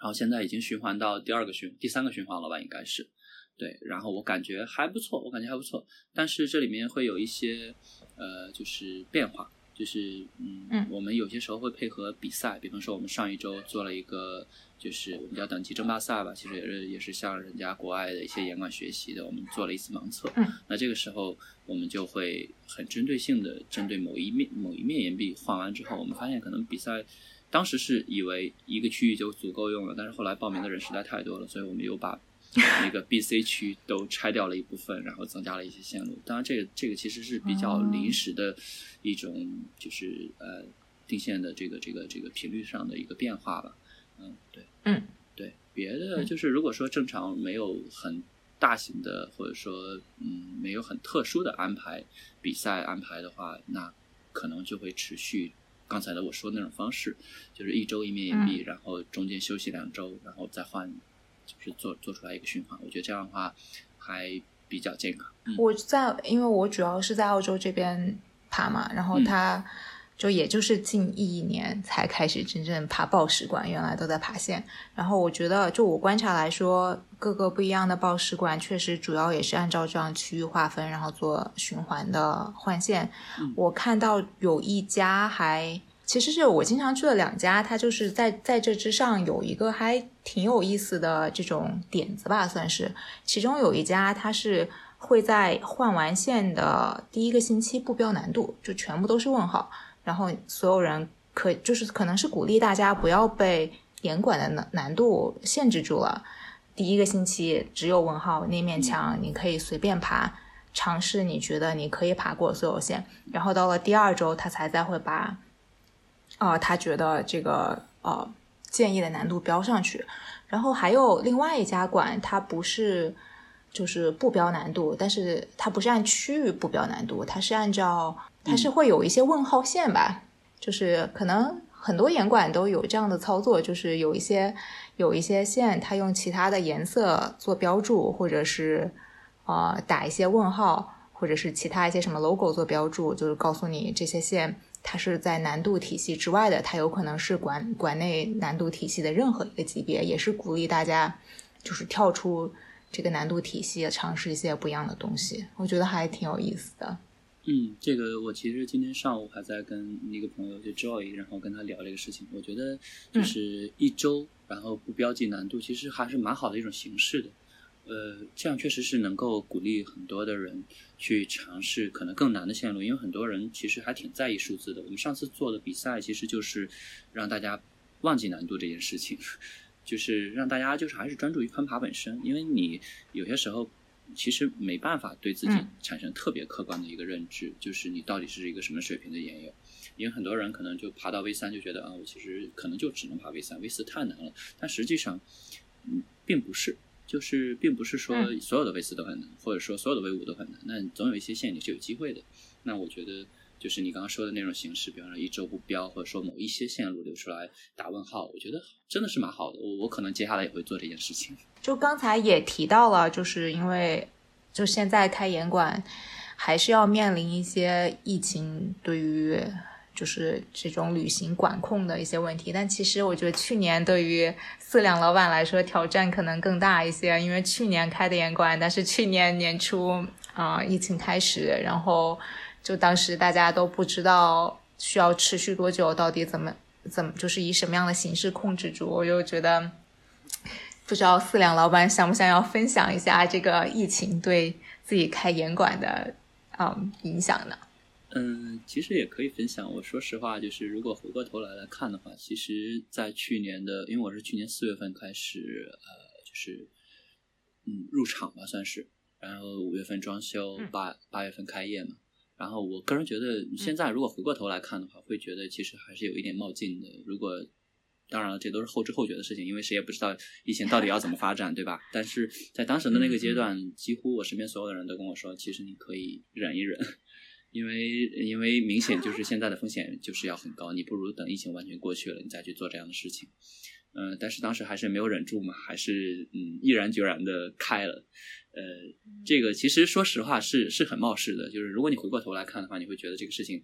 然后现在已经循环到第二个循、第三个循环了吧？应该是，对。然后我感觉还不错，我感觉还不错。但是这里面会有一些，呃，就是变化，就是嗯，我们有些时候会配合比赛，比方说我们上一周做了一个，就是我们叫等级争霸赛吧，其实也是也是向人家国外的一些严管学习的，我们做了一次盲测。嗯。那这个时候我们就会很针对性的针对某一面某一面岩壁换完之后，我们发现可能比赛。当时是以为一个区域就足够用了，但是后来报名的人实在太多了，所以我们又把那个 B、C 区都拆掉了一部分，然后增加了一些线路。当然，这个这个其实是比较临时的一种，就是呃定线的这个这个这个频率上的一个变化吧。嗯，对，嗯，对，别的就是如果说正常没有很大型的，或者说嗯没有很特殊的安排比赛安排的话，那可能就会持续。刚才的我说那种方式，就是一周一面岩壁，然后中间休息两周，然后再换，就是做做出来一个循环。我觉得这样的话还比较健康。我在，因为我主要是在澳洲这边爬嘛，然后它。就也就是近一年才开始真正爬报石馆，原来都在爬线。然后我觉得，就我观察来说，各个不一样的报石馆确实主要也是按照这样区域划分，然后做循环的换线。我看到有一家还，其实是我经常去的两家，它就是在在这之上有一个还挺有意思的这种点子吧，算是。其中有一家它是。会在换完线的第一个星期不标难度，就全部都是问号。然后所有人可就是可能是鼓励大家不要被严管的难难度限制住了。第一个星期只有问号那面墙，你可以随便爬，尝试你觉得你可以爬过所有线。然后到了第二周，他才再会把，啊，他觉得这个呃建议的难度标上去。然后还有另外一家馆，它不是。就是不标难度，但是它不是按区域不标难度，它是按照它是会有一些问号线吧，就是可能很多严管都有这样的操作，就是有一些有一些线，它用其他的颜色做标注，或者是呃打一些问号，或者是其他一些什么 logo 做标注，就是告诉你这些线它是在难度体系之外的，它有可能是管管内难度体系的任何一个级别，也是鼓励大家就是跳出。这个难度体系，尝试一些不一样的东西，我觉得还挺有意思的。嗯，这个我其实今天上午还在跟一个朋友就 Joy，然后跟他聊这个事情。我觉得就是一周，然后不标记难度，其实还是蛮好的一种形式的。呃，这样确实是能够鼓励很多的人去尝试可能更难的线路，因为很多人其实还挺在意数字的。我们上次做的比赛其实就是让大家忘记难度这件事情。就是让大家就是还是专注于攀爬本身，因为你有些时候其实没办法对自己产生特别客观的一个认知，就是你到底是一个什么水平的研友。因为很多人可能就爬到 V 三就觉得啊，我其实可能就只能爬 V 三，V 四太难了。但实际上，嗯，并不是，就是并不是说所有的 V 四都很难，或者说所有的 V 五都很难。那总有一些线你是有机会的。那我觉得。就是你刚刚说的那种形式，比方说一周不标，或者说某一些线路留出来打问号，我觉得真的是蛮好的。我我可能接下来也会做这件事情。就刚才也提到了，就是因为就现在开严管，还是要面临一些疫情对于就是这种旅行管控的一些问题。但其实我觉得去年对于四两老板来说挑战可能更大一些，因为去年开的严管，但是去年年初啊疫情开始，然后。就当时大家都不知道需要持续多久，到底怎么怎么就是以什么样的形式控制住，我就觉得不知道四两老板想不想要分享一下这个疫情对自己开严馆的嗯影响呢？嗯，其实也可以分享。我说实话，就是如果回过头来来看的话，其实，在去年的，因为我是去年四月份开始呃，就是嗯入场吧，算是，然后五月份装修，八八月份开业嘛。然后我个人觉得，现在如果回过头来看的话，会觉得其实还是有一点冒进的。如果当然了，这都是后知后觉的事情，因为谁也不知道疫情到底要怎么发展，对吧？但是在当时的那个阶段，几乎我身边所有的人都跟我说，其实你可以忍一忍，因为因为明显就是现在的风险就是要很高，你不如等疫情完全过去了，你再去做这样的事情。嗯，但是当时还是没有忍住嘛，还是嗯毅然决然的开了。呃，这个其实说实话是是很冒失的，就是如果你回过头来看的话，你会觉得这个事情，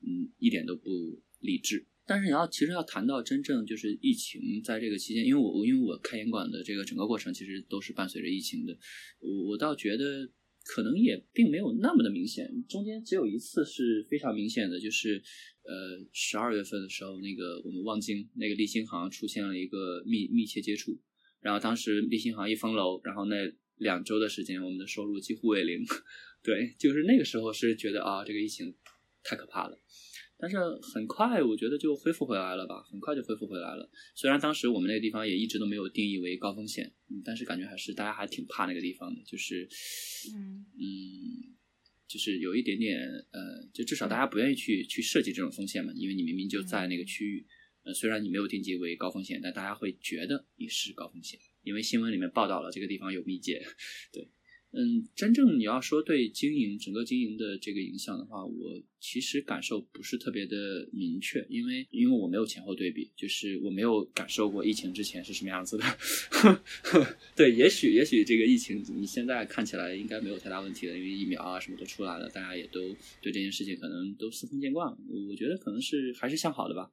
嗯，一点都不理智。但是你要其实要谈到真正就是疫情在这个期间，因为我因为我开严馆的这个整个过程其实都是伴随着疫情的，我我倒觉得可能也并没有那么的明显，中间只有一次是非常明显的，就是呃十二月份的时候，那个我们望京那个立新行出现了一个密密切接触，然后当时立新行一封楼，然后那。两周的时间，我们的收入几乎为零。对，就是那个时候是觉得啊，这个疫情太可怕了。但是很快，我觉得就恢复回来了吧，很快就恢复回来了。虽然当时我们那个地方也一直都没有定义为高风险，但是感觉还是大家还挺怕那个地方的，就是，嗯嗯，就是有一点点呃，就至少大家不愿意去去设计这种风险嘛，因为你明明就在那个区域，呃，虽然你没有定义为高风险，但大家会觉得你是高风险。因为新闻里面报道了这个地方有密接，对，嗯，真正你要说对经营整个经营的这个影响的话，我其实感受不是特别的明确，因为因为我没有前后对比，就是我没有感受过疫情之前是什么样子的。对，也许也许这个疫情你现在看起来应该没有太大问题了，因为疫苗啊什么都出来了，大家也都对这件事情可能都司空见惯了。我觉得可能是还是向好的吧。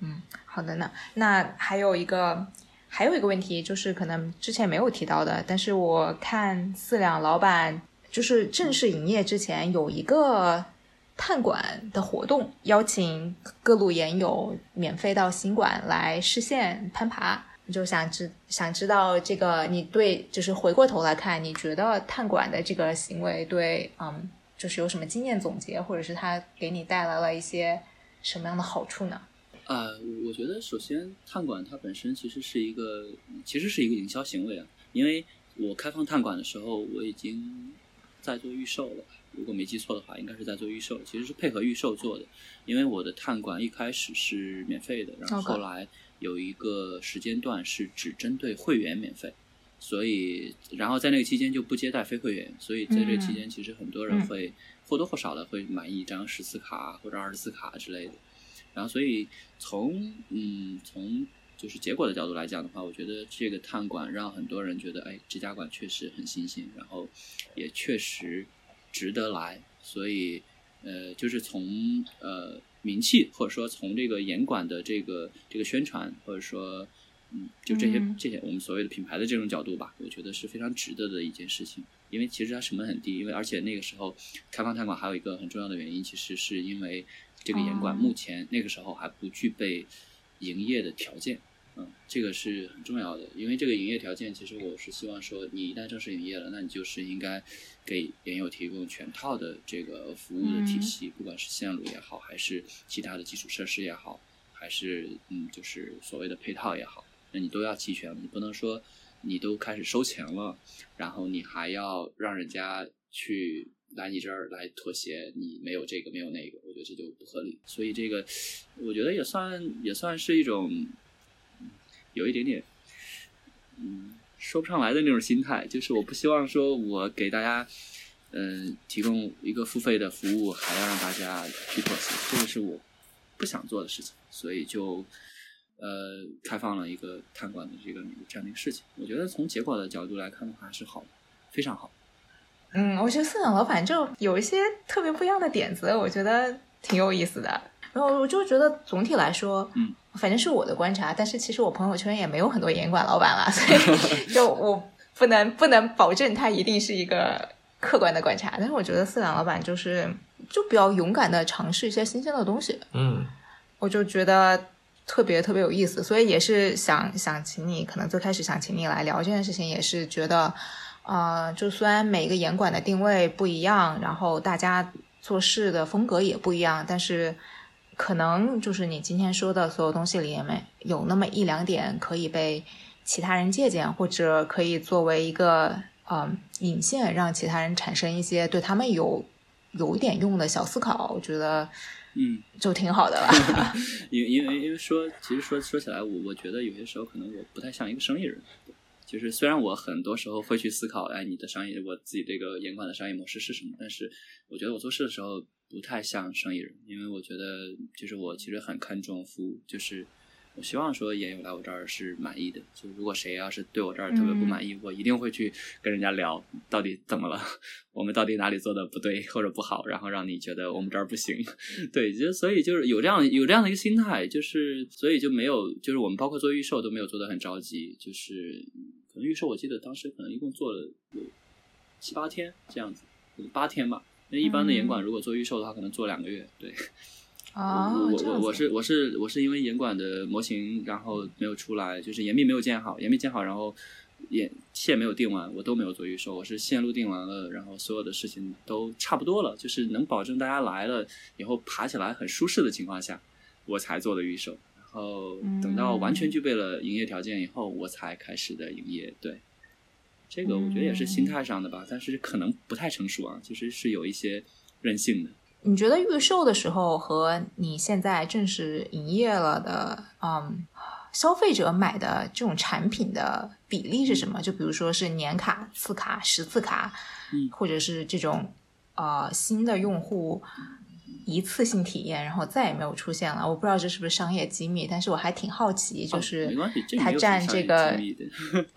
嗯，好的呢。那还有一个。还有一个问题就是，可能之前没有提到的，但是我看四两老板就是正式营业之前有一个探馆的活动，邀请各路研友免费到新馆来视线攀爬。就想知想知道这个，你对就是回过头来看，你觉得探馆的这个行为对，嗯，就是有什么经验总结，或者是它给你带来了一些什么样的好处呢？呃，我觉得首先探馆它本身其实是一个，其实是一个营销行为啊，因为我开放探馆的时候，我已经在做预售了，如果没记错的话，应该是在做预售，其实是配合预售做的，因为我的探馆一开始是免费的，然后后来。有一个时间段是只针对会员免费，所以然后在那个期间就不接待非会员，所以在这期间其实很多人会或多或少的会买一张十四卡或者二十四卡之类的，然后所以从嗯从就是结果的角度来讲的话，我觉得这个探馆让很多人觉得哎这家馆确实很新鲜，然后也确实值得来，所以呃就是从呃。名气，或者说从这个严管的这个这个宣传，或者说，嗯，就这些这些我们所谓的品牌的这种角度吧，我觉得是非常值得的一件事情。因为其实它成本很低，因为而且那个时候开放探馆还有一个很重要的原因，其实是因为这个严管目前那个时候还不具备营业的条件。嗯，这个是很重要的，因为这个营业条件，其实我是希望说，你一旦正式营业了，那你就是应该给研友提供全套的这个服务的体系，不管是线路也好，还是其他的基础设施也好，还是嗯，就是所谓的配套也好，那你都要齐全，你不能说你都开始收钱了，然后你还要让人家去来你这儿来妥协，你没有这个没有那个，我觉得这就不合理。所以这个，我觉得也算也算是一种。有一点点，嗯，说不上来的那种心态，就是我不希望说我给大家，嗯，提供一个付费的服务，还要让大家去妥协，这个是我不想做的事情，所以就呃开放了一个探馆的这个这样的一个事情。我觉得从结果的角度来看的话是好的，非常好。嗯，我觉得四两老板就有一些特别不一样的点子，我觉得挺有意思的。然后我就觉得总体来说，嗯。反正是我的观察，但是其实我朋友圈也没有很多严管老板了，所以 就我不能不能保证他一定是一个客观的观察。但是我觉得四两老板就是就比较勇敢的尝试一些新鲜的东西，嗯，我就觉得特别特别有意思，所以也是想想请你，可能最开始想请你来聊这件事情，也是觉得，呃，就虽然每个严管的定位不一样，然后大家做事的风格也不一样，但是。可能就是你今天说的所有东西里面有那么一两点可以被其他人借鉴，或者可以作为一个嗯引线，让其他人产生一些对他们有有一点用的小思考。我觉得，嗯，就挺好的了。因因为因为说，其实说说起来，我我觉得有些时候可能我不太像一个生意人。就是虽然我很多时候会去思考，哎，你的商业，我自己这个严管的商业模式是什么，但是我觉得我做事的时候。不太像生意人，因为我觉得，就是我其实很看重服务，就是我希望说，演友来我这儿是满意的。就如果谁要是对我这儿特别不满意，我一定会去跟人家聊，到底怎么了，我们到底哪里做的不对或者不好，然后让你觉得我们这儿不行。对，就所以就是有这样有这样的一个心态，就是所以就没有，就是我们包括做预售都没有做的很着急，就是可能预售我记得当时可能一共做了有七八天这样子，八天吧。那一般的严管如果做预售的话，可能做两个月。对，哦，我我我是我是我是因为严管的模型然后没有出来，就是严密没有建好，严密建好，然后也线没有定完，我都没有做预售。我是线路定完了，然后所有的事情都差不多了，就是能保证大家来了以后爬起来很舒适的情况下，我才做的预售。然后等到完全具备了营业条件以后，我才开始的营业。对。这个我觉得也是心态上的吧，但是可能不太成熟啊，其实是有一些任性的。你觉得预售的时候和你现在正式营业了的，嗯，消费者买的这种产品的比例是什么？就比如说是年卡、次卡、十次卡，嗯，或者是这种呃新的用户。一次性体验，然后再也没有出现了。我不知道这是不是商业机密，但是我还挺好奇，就是他占这个，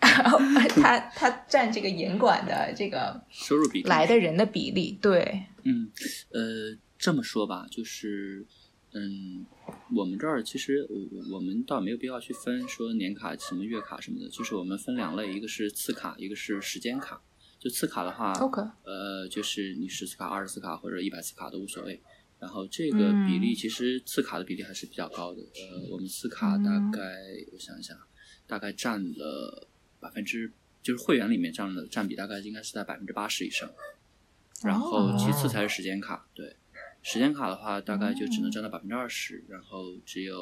他他占这个严管的这个收入比来的人的比例。对，嗯，呃，这么说吧，就是，嗯，我们这儿其实我我们倒没有必要去分说年卡什么月卡什么的，就是我们分两类，一个是次卡，一个是时间卡。就次卡的话，OK，呃，就是你十次卡、二十次卡或者一百次卡都无所谓。然后这个比例其实次卡的比例还是比较高的，呃，我们次卡大概我想一想，大概占了百分之，就是会员里面占了占比大概应该是在百分之八十以上，然后其次才是时间卡，对。时间卡的话，大概就只能占到百分之二十，然后只有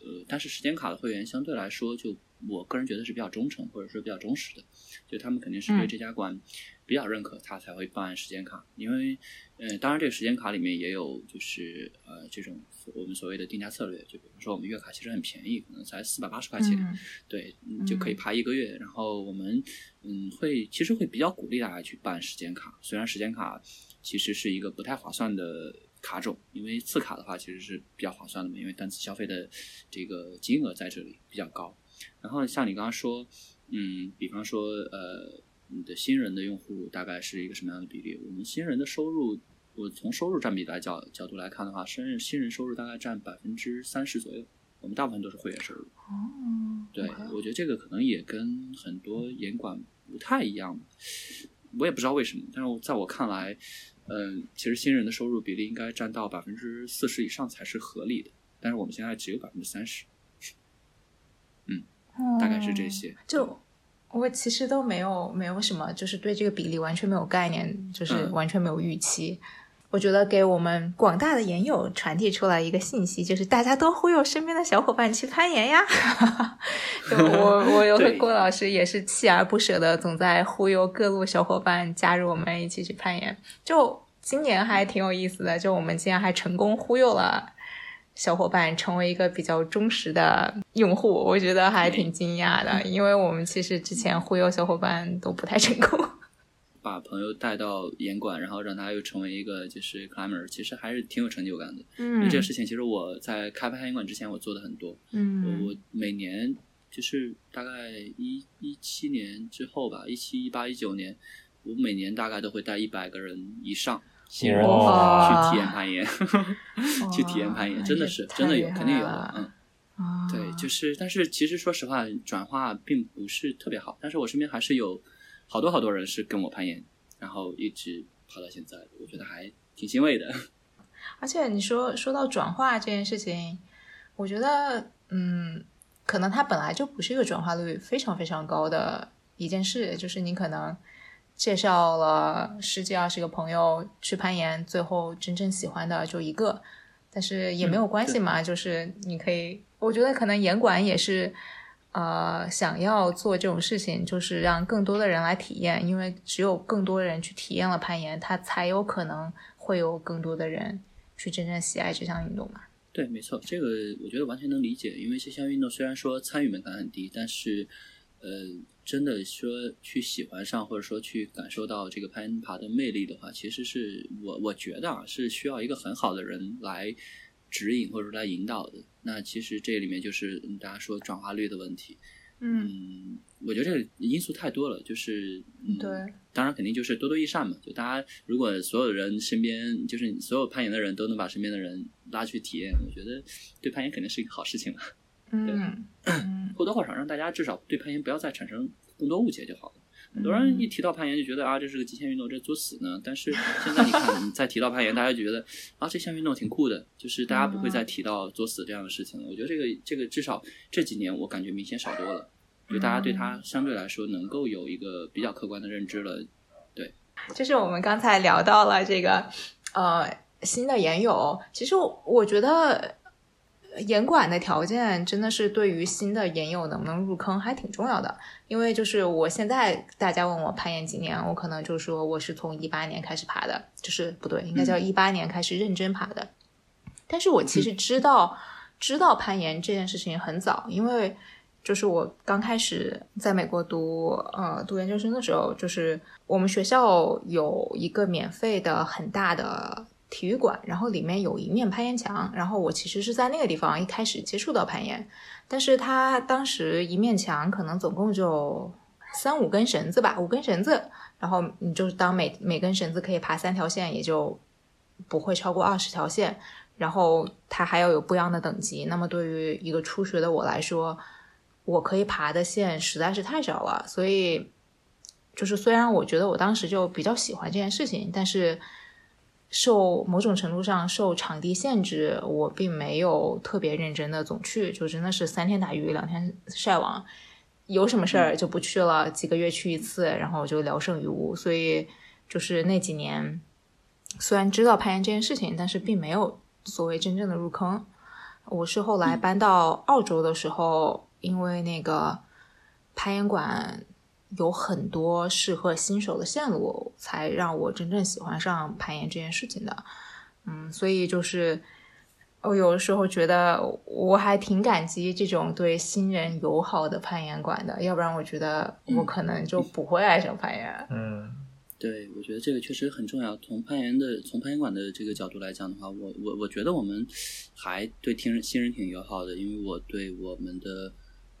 呃，但是时间卡的会员相对来说，就我个人觉得是比较忠诚或者说比较忠实的，就他们肯定是对这家馆比较认可，他才会办时间卡。因为，呃，当然这个时间卡里面也有就是呃这种我们所谓的定价策略，就比如说我们月卡其实很便宜，可能才四百八十块钱，对，就可以排一个月。然后我们嗯会其实会比较鼓励大家去办时间卡，虽然时间卡其实是一个不太划算的。卡种，因为次卡的话其实是比较划算的嘛，因为单次消费的这个金额在这里比较高。然后像你刚刚说，嗯，比方说呃，你的新人的用户大概是一个什么样的比例？我们新人的收入，我从收入占比来角角度来看的话，新人新人收入大概占百分之三十左右。我们大部分都是会员收入。哦，对，我觉得这个可能也跟很多严管不太一样，我也不知道为什么，但是在我看来。嗯，其实新人的收入比例应该占到百分之四十以上才是合理的，但是我们现在只有百分之三十。嗯，大概是这些。就我其实都没有没有什么，就是对这个比例完全没有概念，就是完全没有预期。我觉得给我们广大的研友传递出来一个信息，就是大家都忽悠身边的小伙伴去攀岩呀。我我有和郭老师也是锲而不舍的，总在忽悠各路小伙伴加入我们一起去攀岩。就今年还挺有意思的，就我们竟然还成功忽悠了小伙伴成为一个比较忠实的用户，我觉得还挺惊讶的，因为我们其实之前忽悠小伙伴都不太成功。把朋友带到严管，然后让他又成为一个就是 climber，其实还是挺有成就感的。嗯，因为这个事情，其实我在开拍严管之前，我做的很多。嗯，我每年就是大概一一七年之后吧，一七一八一九年，我每年大概都会带一百个人以上新人去体验攀岩，去体验攀岩，真的是真的有，肯定有。嗯，对，就是，但是其实说实话，转化并不是特别好，但是我身边还是有。好多好多人是跟我攀岩，然后一直爬到现在，我觉得还挺欣慰的。而且你说说到转化这件事情，我觉得，嗯，可能它本来就不是一个转化率非常非常高的一件事，就是你可能介绍了十几二十个朋友去攀岩，最后真正喜欢的就一个，但是也没有关系嘛，就是你可以，我觉得可能严管也是。呃，想要做这种事情，就是让更多的人来体验，因为只有更多人去体验了攀岩，他才有可能会有更多的人去真正喜爱这项运动嘛。对，没错，这个我觉得完全能理解，因为这项运动虽然说参与门槛很低，但是，呃，真的说去喜欢上或者说去感受到这个攀爬的魅力的话，其实是我我觉得啊，是需要一个很好的人来指引或者说来引导的。那其实这里面就是大家说转化率的问题，嗯，我觉得这个因素太多了，就是对，当然肯定就是多多益善嘛。就大家如果所有人身边就是所有攀岩的人都能把身边的人拉去体验，我觉得对攀岩肯定是一个好事情了。嗯，或多或少让大家至少对攀岩不要再产生更多误解就好了。很多人一提到攀岩就觉得啊，这是个极限运动，这作死呢。但是现在你看，再提到攀岩，大家就觉得啊，这项运动挺酷的，就是大家不会再提到作死这样的事情了。我觉得这个这个至少这几年我感觉明显少多了，就大家对它相对来说能够有一个比较客观的认知了。对，就是我们刚才聊到了这个呃新的岩友，其实我觉得。严管的条件真的是对于新的研友能不能入坑还挺重要的，因为就是我现在大家问我攀岩几年，我可能就说我是从一八年开始爬的，就是不对，应该叫一八年开始认真爬的。但是我其实知道知道攀岩这件事情很早，因为就是我刚开始在美国读呃读研究生的时候，就是我们学校有一个免费的很大的。体育馆，然后里面有一面攀岩墙，然后我其实是在那个地方一开始接触到攀岩，但是它当时一面墙可能总共就三五根绳子吧，五根绳子，然后你就当每每根绳子可以爬三条线，也就不会超过二十条线，然后它还要有不一样的等级，那么对于一个初学的我来说，我可以爬的线实在是太少了，所以就是虽然我觉得我当时就比较喜欢这件事情，但是。受某种程度上受场地限制，我并没有特别认真的总去，就真的是三天打鱼两天晒网。有什么事儿就不去了，几个月去一次，然后就聊胜于无。所以就是那几年，虽然知道攀岩这件事情，但是并没有所谓真正的入坑。我是后来搬到澳洲的时候，因为那个攀岩馆有很多适合新手的线路，才让我真正喜欢上攀岩这件事情的。嗯，所以就是。我有的时候觉得我还挺感激这种对新人友好的攀岩馆的，要不然我觉得我可能就不会爱上攀岩。嗯，对，我觉得这个确实很重要。从攀岩的从攀岩馆的这个角度来讲的话，我我我觉得我们还对听人新人挺友好的，因为我对我们的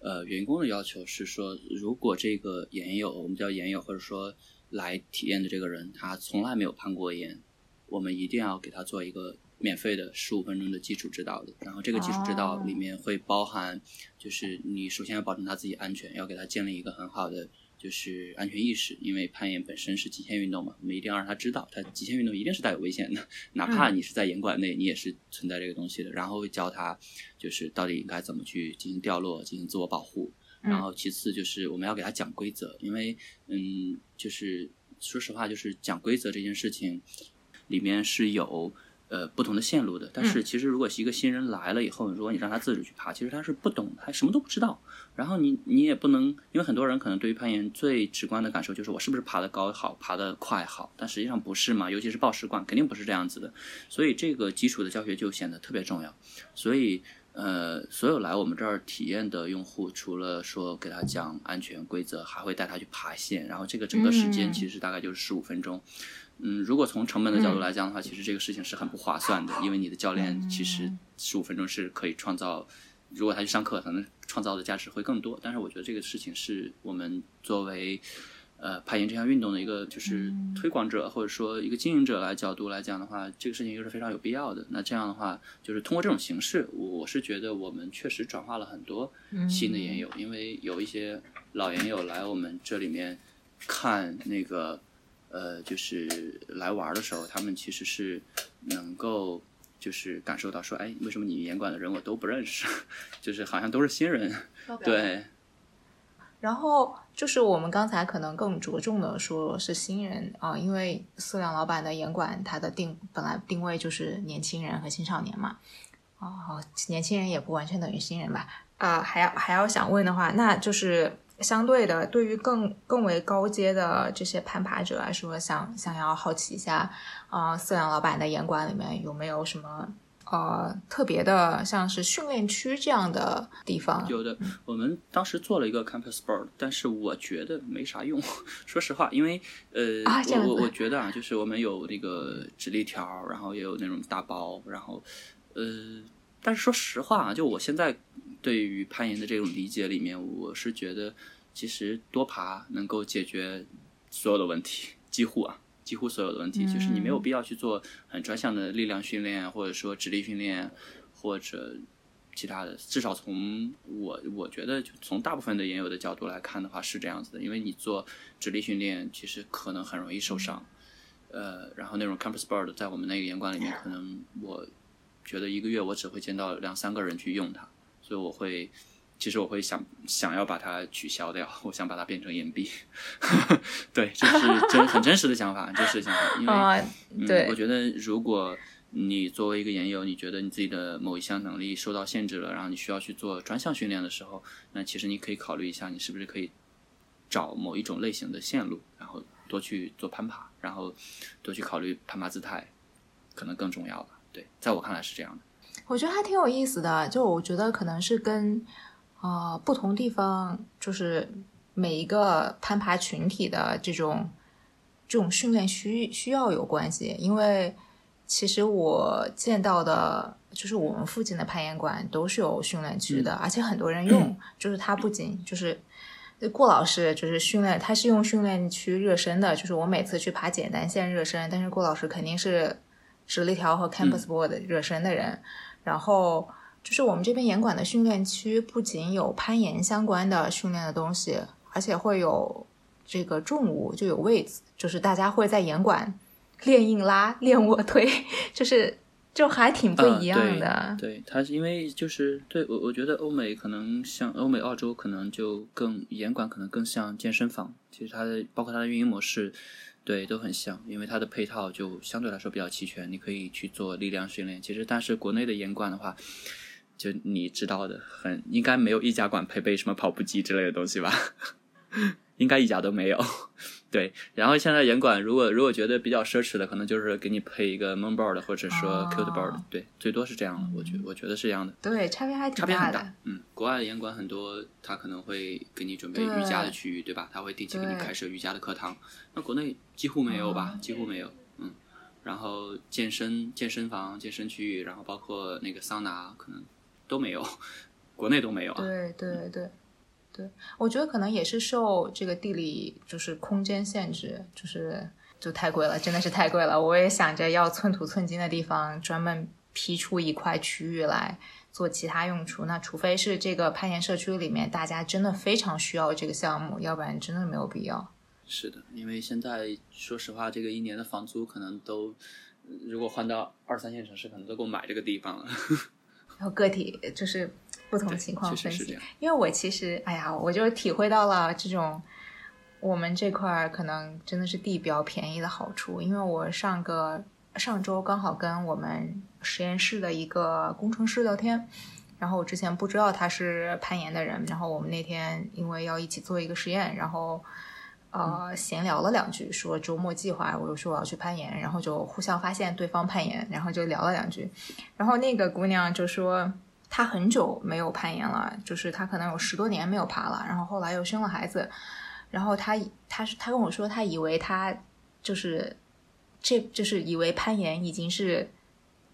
呃员工的要求是说，如果这个研友我们叫研友或者说来体验的这个人他从来没有攀过岩，我们一定要给他做一个。免费的十五分钟的基础指导的，然后这个基础指导里面会包含，就是你首先要保证他自己安全，要给他建立一个很好的就是安全意识，因为攀岩本身是极限运动嘛，我们一定要让他知道，他极限运动一定是带有危险的，哪怕你是在严管内，你也是存在这个东西的。然后会教他，就是到底应该怎么去进行掉落，进行自我保护。然后其次就是我们要给他讲规则，因为嗯，就是说实话，就是讲规则这件事情里面是有。呃，不同的线路的，但是其实如果是一个新人来了以后，如果你让他自主去爬，其实他是不懂，他什么都不知道。然后你你也不能，因为很多人可能对于攀岩最直观的感受就是我是不是爬得高好，爬得快好，但实际上不是嘛，尤其是报时馆肯定不是这样子的。所以这个基础的教学就显得特别重要。所以呃，所有来我们这儿体验的用户，除了说给他讲安全规则，还会带他去爬线，然后这个整个时间其实大概就是十五分钟。嗯，如果从成本的角度来讲的话，其实这个事情是很不划算的，因为你的教练其实十五分钟是可以创造，如果他去上课，可能创造的价值会更多。但是我觉得这个事情是我们作为呃攀岩这项运动的一个就是推广者或者说一个经营者来角度来讲的话，这个事情又是非常有必要的。那这样的话，就是通过这种形式，我是觉得我们确实转化了很多新的岩友，因为有一些老岩友来我们这里面看那个。呃，就是来玩的时候，他们其实是能够就是感受到说，哎，为什么你严管的人我都不认识，就是好像都是新人，对。然后就是我们刚才可能更着重的说是新人啊，因为四两老板的严管，它的定本来定位就是年轻人和青少年嘛，哦，年轻人也不完全等于新人吧？啊，还要还要想问的话，那就是。相对的，对于更更为高阶的这些攀爬者来说，想想要好奇一下，啊，饲养老板的严管里面有没有什么呃特别的，像是训练区这样的地方？有的，我们当时做了一个 campus board，但是我觉得没啥用，说实话，因为呃，我我我觉得啊，就是我们有那个直立条，然后也有那种大包，然后呃，但是说实话啊，就我现在。对于攀岩的这种理解里面，我是觉得其实多爬能够解决所有的问题，几乎啊，几乎所有的问题，就是你没有必要去做很专项的力量训练，或者说直立训练，或者其他的。至少从我我觉得，就从大部分的岩友的角度来看的话，是这样子的。因为你做直立训练，其实可能很容易受伤。呃，然后那种 campus board 在我们那个岩馆里面，可能我觉得一个月我只会见到两三个人去用它。所以我会，其实我会想想要把它取消掉，我想把它变成岩壁。对，这是真很真实的想法，真实的想法。因为，对，我觉得如果你作为一个研友，你觉得你自己的某一项能力受到限制了，然后你需要去做专项训练的时候，那其实你可以考虑一下，你是不是可以找某一种类型的线路，然后多去做攀爬，然后多去考虑攀爬姿态，可能更重要吧。对，在我看来是这样的。我觉得还挺有意思的，就我觉得可能是跟，呃，不同地方就是每一个攀爬群体的这种这种训练需需要有关系。因为其实我见到的，就是我们附近的攀岩馆都是有训练区的，而且很多人用。就是他不仅就是顾老师就是训练，他是用训练区热身的。就是我每次去爬简单线热身，但是顾老师肯定是直立条和 campus board 热身的人。然后就是我们这边严管的训练区，不仅有攀岩相关的训练的东西，而且会有这个重物，就有 weights，就是大家会在严管练硬拉、练卧推，就是就还挺不一样的。对，它是因为就是对我我觉得欧美可能像欧美澳洲可能就更严管，可能更像健身房。其实它的包括它的运营模式，对都很像，因为它的配套就相对来说比较齐全，你可以去做力量训练。其实但是国内的严管的话。就你知道的，很应该没有一家馆配备什么跑步机之类的东西吧？应该一家都没有。对，然后现在严管如果如果觉得比较奢侈的，可能就是给你配一个 Moonboard 或者说 Cuteboard，对，最多是这样的。我觉我觉得是这样的。对，差别还挺大的。嗯，国外的严管很多，他可能会给你准备瑜伽的区域，对吧？他会定期给你开设瑜伽的课堂。那国内几乎没有吧？几乎没有。嗯，然后健身健身房、健身区域，然后包括那个桑拿，可能。都没有，国内都没有啊。对对对对，我觉得可能也是受这个地理就是空间限制，就是就太贵了，真的是太贵了。我也想着要寸土寸金的地方，专门批出一块区域来做其他用处。那除非是这个攀岩社区里面大家真的非常需要这个项目，要不然真的没有必要。是的，因为现在说实话，这个一年的房租可能都，如果换到二三线城市，可能都够买这个地方了。然后个体就是不同情况分析，因为我其实哎呀，我就体会到了这种我们这块儿可能真的是地比较便宜的好处。因为我上个上周刚好跟我们实验室的一个工程师聊天，然后我之前不知道他是攀岩的人，然后我们那天因为要一起做一个实验，然后。呃，闲聊了两句，说周末计划，我就说我要去攀岩，然后就互相发现对方攀岩，然后就聊了两句，然后那个姑娘就说他很久没有攀岩了，就是他可能有十多年没有爬了，然后后来又生了孩子，然后他他是他跟我说他以为他就是这就是以为攀岩已经是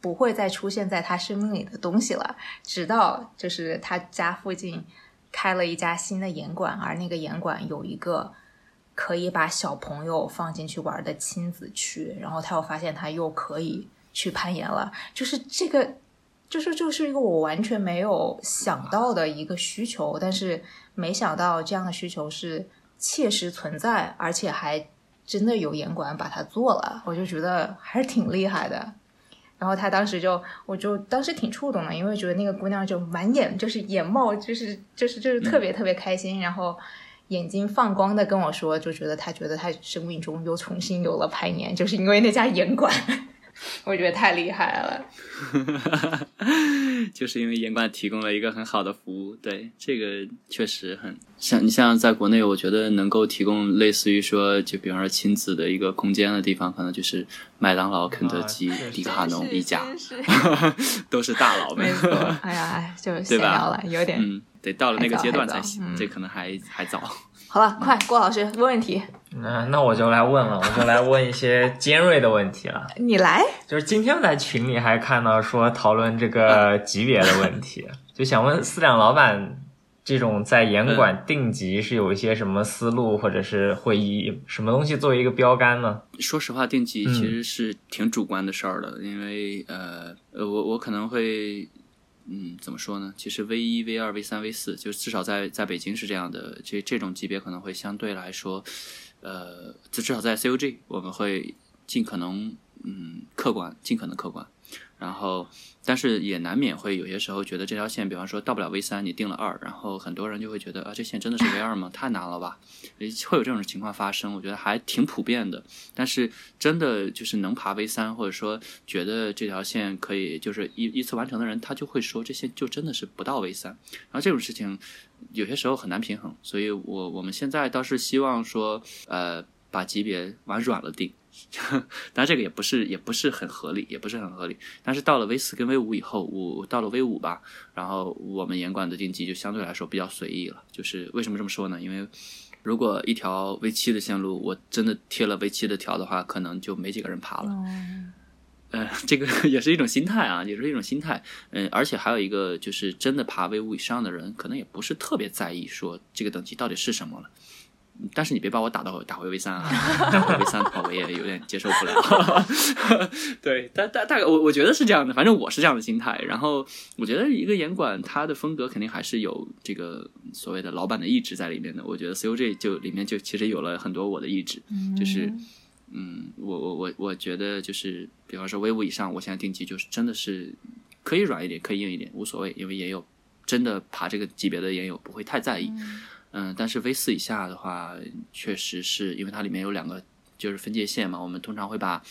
不会再出现在他生命里的东西了，直到就是他家附近开了一家新的岩馆，而那个岩馆有一个。可以把小朋友放进去玩的亲子区，然后他又发现他又可以去攀岩了，就是这个，就是就是一个我完全没有想到的一个需求，但是没想到这样的需求是切实存在，而且还真的有严管把它做了，我就觉得还是挺厉害的。然后他当时就，我就当时挺触动的，因为觉得那个姑娘就满眼就是眼冒，就是就是就是特别特别开心，然后。眼睛放光的跟我说，就觉得他觉得他生命中又重新有了排年，就是因为那家岩馆，我觉得太厉害了。就是因为岩馆提供了一个很好的服务，对这个确实很像。你像在国内，我觉得能够提供类似于说，就比方说亲子的一个空间的地方，可能就是麦当劳、肯德基、迪卡侬一家，都是大佬们。哎呀，就闲聊了，有点。得到了那个阶段才行，这可能还还早。好了，快，郭老师问问题。那那我就来问了，我就来问一些尖锐的问题了。你来。就是今天在群里还看到说讨论这个 级别的问题，就想问四两老板，这种在严管定级是有一些什么思路，或者是会以什么东西作为一个标杆呢？说实话，定级其实是挺主观的事儿的，因为呃呃，我我可能会。嗯，怎么说呢？其实 V 一、V 二、V 三、V 四，就至少在在北京是这样的。这这种级别可能会相对来说，呃，就至少在 COG，我们会尽可能嗯客观，尽可能客观。然后，但是也难免会有些时候觉得这条线，比方说到不了 V 三，你定了二，然后很多人就会觉得啊，这线真的是 V 二吗？太难了吧？会有这种情况发生，我觉得还挺普遍的。但是真的就是能爬 V 三，或者说觉得这条线可以就是一一次完成的人，他就会说这线就真的是不到 V 三。然后这种事情有些时候很难平衡，所以我我们现在倒是希望说，呃，把级别往软了定。当然，这个也不是也不是很合理，也不是很合理。但是到了 V 四跟 V 五以后，我到了 V 五吧，然后我们严管的定级就相对来说比较随意了。就是为什么这么说呢？因为如果一条 V 七的线路，我真的贴了 V 七的条的话，可能就没几个人爬了。呃，这个 也是一种心态啊，也是一种心态。嗯，而且还有一个就是，真的爬 V 五以上的人，可能也不是特别在意说这个等级到底是什么了。但是你别把我打到打回 V 三啊，打回 V 三的话我也有点接受不了。对，大大大概我我觉得是这样的，反正我是这样的心态。然后我觉得一个严管他的风格肯定还是有这个所谓的老板的意志在里面的。我觉得 COG 就里面就其实有了很多我的意志，就是嗯，我我我我觉得就是，比方说 V 五以上，我现在定级就是真的是可以软一点，可以硬一点，无所谓，因为也有真的爬这个级别的也有不会太在意。嗯，但是 V 四以下的话，确实是因为它里面有两个就是分界线嘛，我们通常会把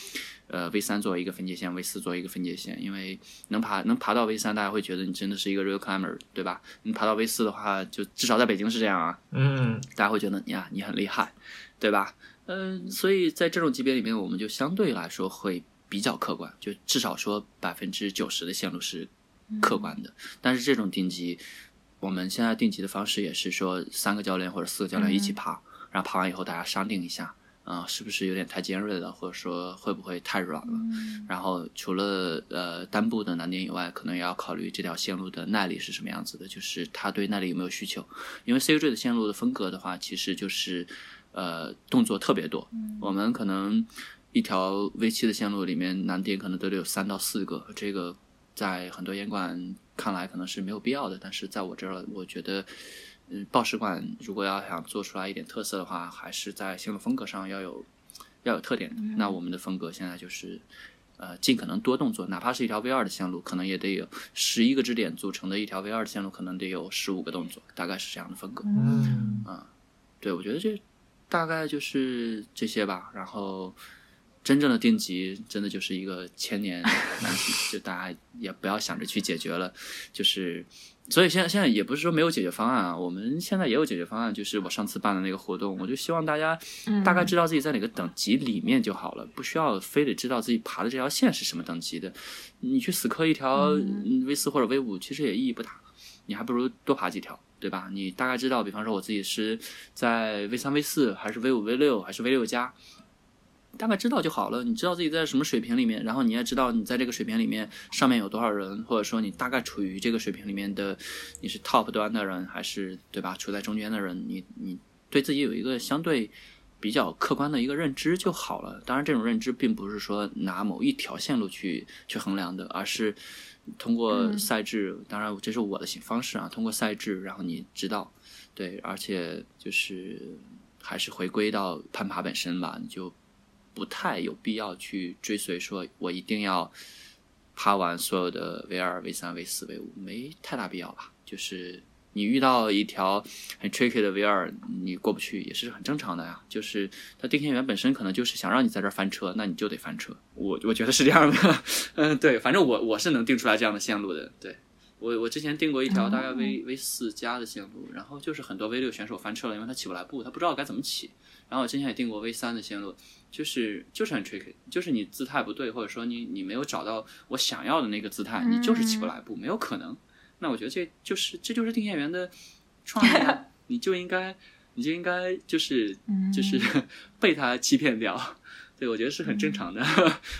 呃 V 三作为一个分界线，V 四作为一个分界线，因为能爬能爬到 V 三，大家会觉得你真的是一个 real climber，对吧？你爬到 V 四的话，就至少在北京是这样啊，嗯，大家会觉得你啊你很厉害，对吧？嗯，所以在这种级别里面，我们就相对来说会比较客观，就至少说百分之九十的线路是客观的。但是这种顶级，我们现在定级的方式也是说三个教练或者四个教练一起爬，然后爬完以后大家商定一下，啊，是不是有点太尖锐了，或者说会不会太软了？然后除了呃单步的难点以外，可能也要考虑这条线路的耐力是什么样子的，就是他对耐力有没有需求。因为 CUJ 的线路的风格的话，其实就是。呃，动作特别多，我们可能一条 V 七的线路里面难点可能都得有三到四个，这个在很多烟管看来可能是没有必要的，但是在我这儿，我觉得，嗯，报时馆如果要想做出来一点特色的话，还是在线路风格上要有要有特点。那我们的风格现在就是，呃，尽可能多动作，哪怕是一条 V 二的线路，可能也得有十一个支点组成的一条 V 二的线路，可能得有十五个动作，大概是这样的风格。嗯，啊，对，我觉得这。大概就是这些吧，然后真正的定级真的就是一个千年难题，就大家也不要想着去解决了，就是所以现在现在也不是说没有解决方案啊，我们现在也有解决方案，就是我上次办的那个活动，我就希望大家大概知道自己在哪个等级里面就好了，不需要非得知道自己爬的这条线是什么等级的，你去死磕一条 V 四或者 V 五，其实也意义不大，你还不如多爬几条。对吧？你大概知道，比方说我自己是在 V 三、V 四，还是 V 五、V 六，还是 V 六加，大概知道就好了。你知道自己在什么水平里面，然后你也知道你在这个水平里面上面有多少人，或者说你大概处于这个水平里面的，你是 top 端的人，还是对吧？处在中间的人，你你对自己有一个相对比较客观的一个认知就好了。当然，这种认知并不是说拿某一条线路去去衡量的，而是。通过赛制，当然这是我的方式啊。通过赛制，然后你知道，对，而且就是还是回归到攀爬本身吧，你就不太有必要去追随，说我一定要爬完所有的 V 二、V 三、V 四、V 五，没太大必要吧，就是。你遇到一条很 tricky 的 V 二，你过不去也是很正常的呀。就是它定线员本身可能就是想让你在这儿翻车，那你就得翻车。我我觉得是这样的，嗯，对，反正我我是能定出来这样的线路的。对我我之前定过一条大概 V V 四加的线路，然后就是很多 V 六选手翻车了，因为他起不来步，他不知道该怎么起。然后我之前也定过 V 三的线路，就是就是很 tricky，就是你姿态不对，或者说你你没有找到我想要的那个姿态，你就是起不来步，没有可能。那我觉得这就是这就是定线员的创意，你就应该你就应该就是 就是 被他欺骗掉，对我觉得是很正常的，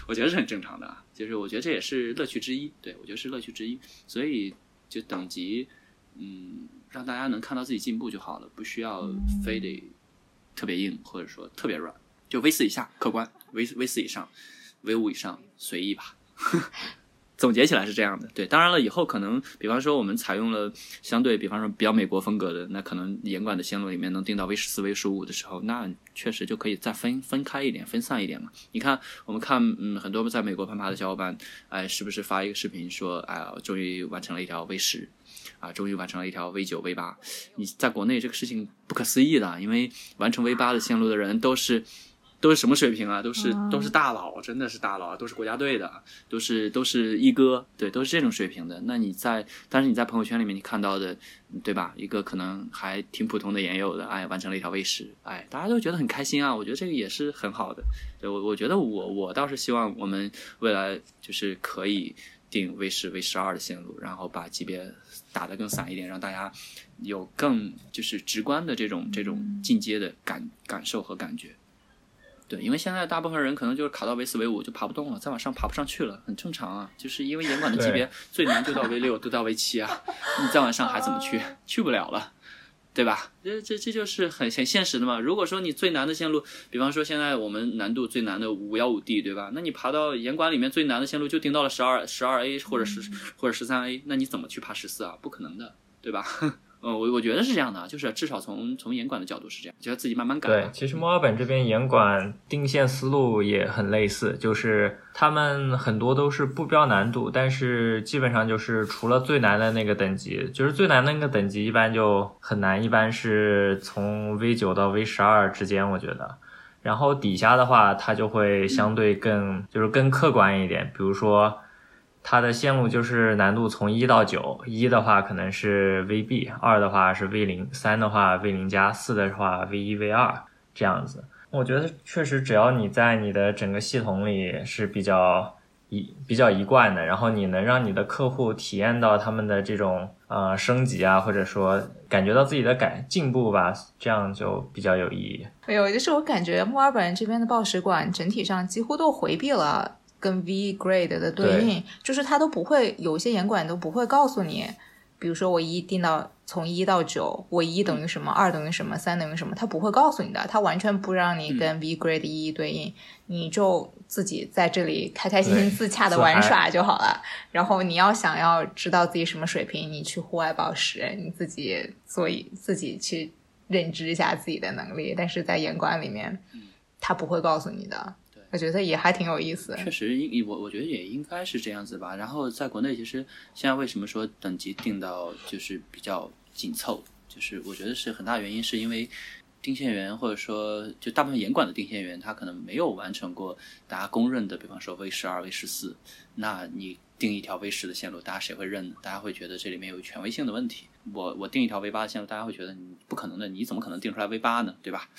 我觉得是很正常的，就是我觉得这也是乐趣之一，对我觉得是乐趣之一，所以就等级，嗯，让大家能看到自己进步就好了，不需要非得特别硬或者说特别软，就 V 四以下客观，V V 四以上，V 五以上随意吧。总结起来是这样的，对，当然了，以后可能，比方说我们采用了相对，比方说比较美国风格的，那可能严管的线路里面能定到 V 十四、V 十五的时候，那确实就可以再分分开一点、分散一点嘛。你看，我们看，嗯，很多在美国攀爬的小伙伴，哎，是不是发一个视频说，哎呀，终于完成了一条 V 十，啊，终于完成了一条 V 九、V 八？你在国内这个事情不可思议的，因为完成 V 八的线路的人都是。都是什么水平啊？都是都是大佬，真的是大佬，都是国家队的，都是都是一哥，对，都是这种水平的。那你在，但是你在朋友圈里面你看到的，对吧？一个可能还挺普通的研友的，哎，完成了一条 V 十，哎，大家都觉得很开心啊。我觉得这个也是很好的。对我，我觉得我我倒是希望我们未来就是可以定 V 十、V 十二的线路，然后把级别打得更散一点，让大家有更就是直观的这种这种进阶的感感受和感觉。对，因为现在大部分人可能就是卡到 V 四、V 五就爬不动了，再往上爬不上去了，很正常啊。就是因为严管的级别最难就到 V 六，都到 V 七啊，你再往上还怎么去？去不了了，对吧？这这这就是很很现实的嘛。如果说你最难的线路，比方说现在我们难度最难的五幺五 D，对吧？那你爬到严管里面最难的线路就定到了十二十二 A 或者十或者十三 A，那你怎么去爬十四啊？不可能的，对吧？呃，我我觉得是这样的，就是至少从从严管的角度是这样，就要自己慢慢改。对，其实墨尔本这边严管定线思路也很类似，就是他们很多都是不标难度，但是基本上就是除了最难的那个等级，就是最难的那个等级一般就很难，一般是从 V 九到 V 十二之间，我觉得。然后底下的话，它就会相对更就是更客观一点，比如说。它的线路就是难度从一到九，一的话可能是 VB，二的话是 V 零，三的话 V 零加，四的话 V 一 V 二这样子。我觉得确实，只要你在你的整个系统里是比较一比较一贯的，然后你能让你的客户体验到他们的这种呃升级啊，或者说感觉到自己的改进步吧，这样就比较有意义。没有，就是我感觉墨尔本这边的报时馆整体上几乎都回避了。跟 V grade 的对应，就是它都不会，有些严管都不会告诉你，比如说我一定到从一到九，我一等于什么，二等于什么，三等于什么，它不会告诉你的，它完全不让你跟 V grade 一一对应，你就自己在这里开开心心自洽的玩耍就好了。然后你要想要知道自己什么水平，你去户外报时，你自己做一自己去认知一下自己的能力，但是在严管里面，他不会告诉你的。我觉得也还挺有意思。确实，应我我觉得也应该是这样子吧。然后在国内，其实现在为什么说等级定到就是比较紧凑，就是我觉得是很大原因，是因为定线员或者说就大部分严管的定线员，他可能没有完成过大家公认的，比方说 V 十二、V 十四。那你定一条 V 十的线路，大家谁会认呢？大家会觉得这里面有权威性的问题。我我定一条 V 八的线路，大家会觉得你不可能的，你怎么可能定出来 V 八呢？对吧？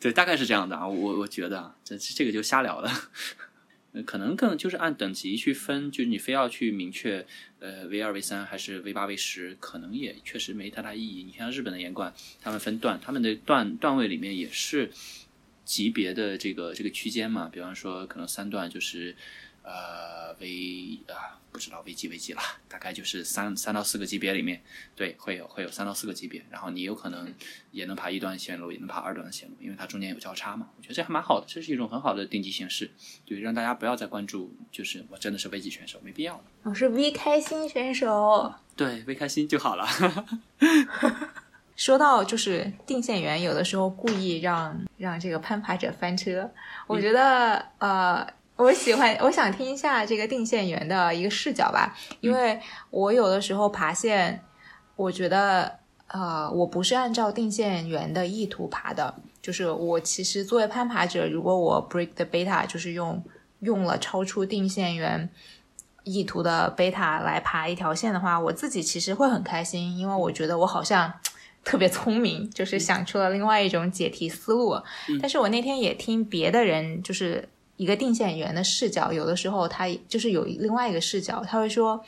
对，大概是这样的啊，我我觉得这这个就瞎聊了，可能更就是按等级去分，就是你非要去明确，呃，V 二、V 三还是 V 八、V 十，可能也确实没太大意义。你像日本的盐罐，他们分段，他们的段段位里面也是级别的这个这个区间嘛，比方说可能三段就是。呃，V 啊，不知道 V 几 V 几了，大概就是三三到四个级别里面，对，会有会有三到四个级别，然后你有可能也能爬一段线路，也能爬二段的线路，因为它中间有交叉嘛。我觉得这还蛮好的，这是一种很好的定级形式，对，让大家不要再关注，就是我真的是 V 级选手，没必要我是 V 开心选手，对，V 开心就好了。说到就是定线员，有的时候故意让让这个攀爬者翻车，我觉得呃。我喜欢，我想听一下这个定线员的一个视角吧，因为我有的时候爬线，我觉得，呃，我不是按照定线员的意图爬的，就是我其实作为攀爬者，如果我 break the beta，就是用用了超出定线员意图的 beta 来爬一条线的话，我自己其实会很开心，因为我觉得我好像 特别聪明，就是想出了另外一种解题思路。但是我那天也听别的人就是。一个定线员的视角，有的时候他就是有另外一个视角，他会说，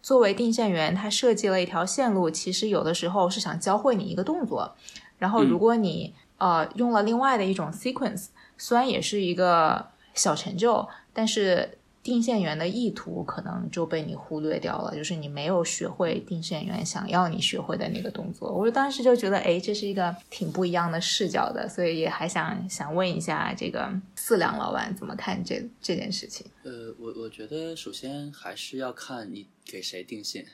作为定线员，他设计了一条线路，其实有的时候是想教会你一个动作，然后如果你呃用了另外的一种 sequence，虽然也是一个小成就，但是。定线员的意图可能就被你忽略掉了，就是你没有学会定线员想要你学会的那个动作。我当时就觉得，哎，这是一个挺不一样的视角的，所以也还想想问一下这个四两老板怎么看这这件事情。呃，我我觉得首先还是要看你给谁定线。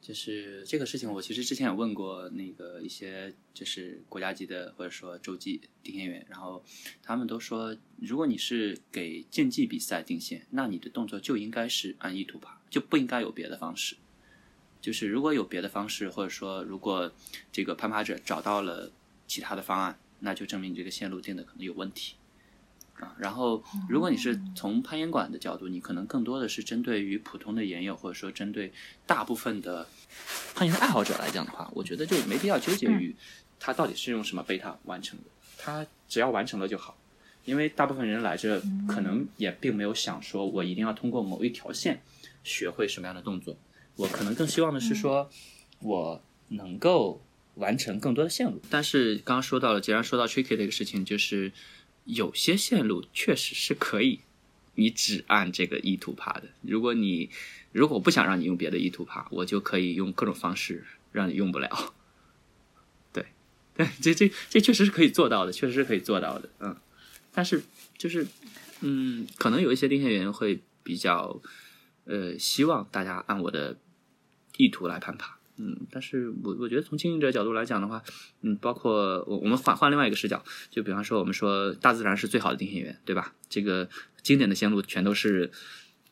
就是这个事情，我其实之前有问过那个一些就是国家级的或者说洲际定线员，然后他们都说，如果你是给竞技比赛定线，那你的动作就应该是按意图爬，就不应该有别的方式。就是如果有别的方式，或者说如果这个攀爬者找到了其他的方案，那就证明你这个线路定的可能有问题。啊，然后如果你是从攀岩馆的角度，你可能更多的是针对于普通的岩友，或者说针对大部分的攀岩爱好者来讲的话，我觉得就没必要纠结于他到底是用什么贝塔完成的，他只要完成了就好。因为大部分人来这可能也并没有想说我一定要通过某一条线学会什么样的动作，我可能更希望的是说我能够完成更多的线路。但是刚刚说到了，既然说到 tricky 的一个事情，就是。有些线路确实是可以，你只按这个意图爬的。如果你如果不想让你用别的意图爬，我就可以用各种方式让你用不了。对，对，这这这确实是可以做到的，确实是可以做到的。嗯，但是就是嗯，可能有一些定线员会比较呃希望大家按我的意图来攀爬。嗯，但是我我觉得从经营者角度来讲的话，嗯，包括我我们换换另外一个视角，就比方说我们说大自然是最好的定线员，对吧？这个经典的线路全都是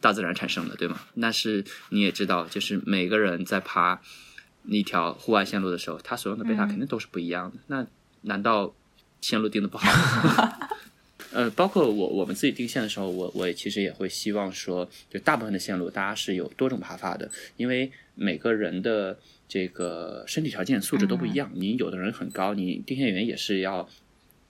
大自然产生的，对吗？但是你也知道，就是每个人在爬一条户外线路的时候，他所用的贝塔肯定都是不一样的。那难道线路定的不好？呃，包括我我们自己定线的时候，我我也其实也会希望说，就大部分的线路大家是有多种爬法的，因为每个人的这个身体条件素质都不一样。你有的人很高，你定线员也是要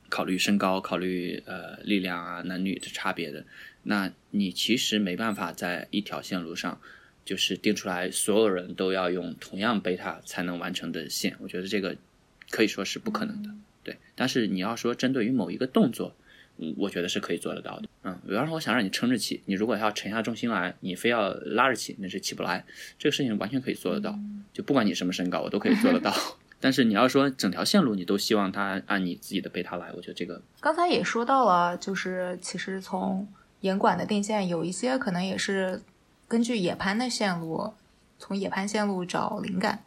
考虑身高、考虑呃力量啊、男女的差别的。那你其实没办法在一条线路上就是定出来所有人都要用同样贝塔才能完成的线，我觉得这个可以说是不可能的。对，但是你要说针对于某一个动作。嗯，我觉得是可以做得到的。嗯，比方说，我想让你撑着起，你如果要沉下重心来，你非要拉着起，那是起不来。这个事情完全可以做得到，就不管你什么身高，我都可以做得到。但是你要说整条线路你都希望它按你自己的贝塔来，我觉得这个刚才也说到了，就是其实从岩管的定线有一些可能也是根据野攀的线路，从野攀线路找灵感。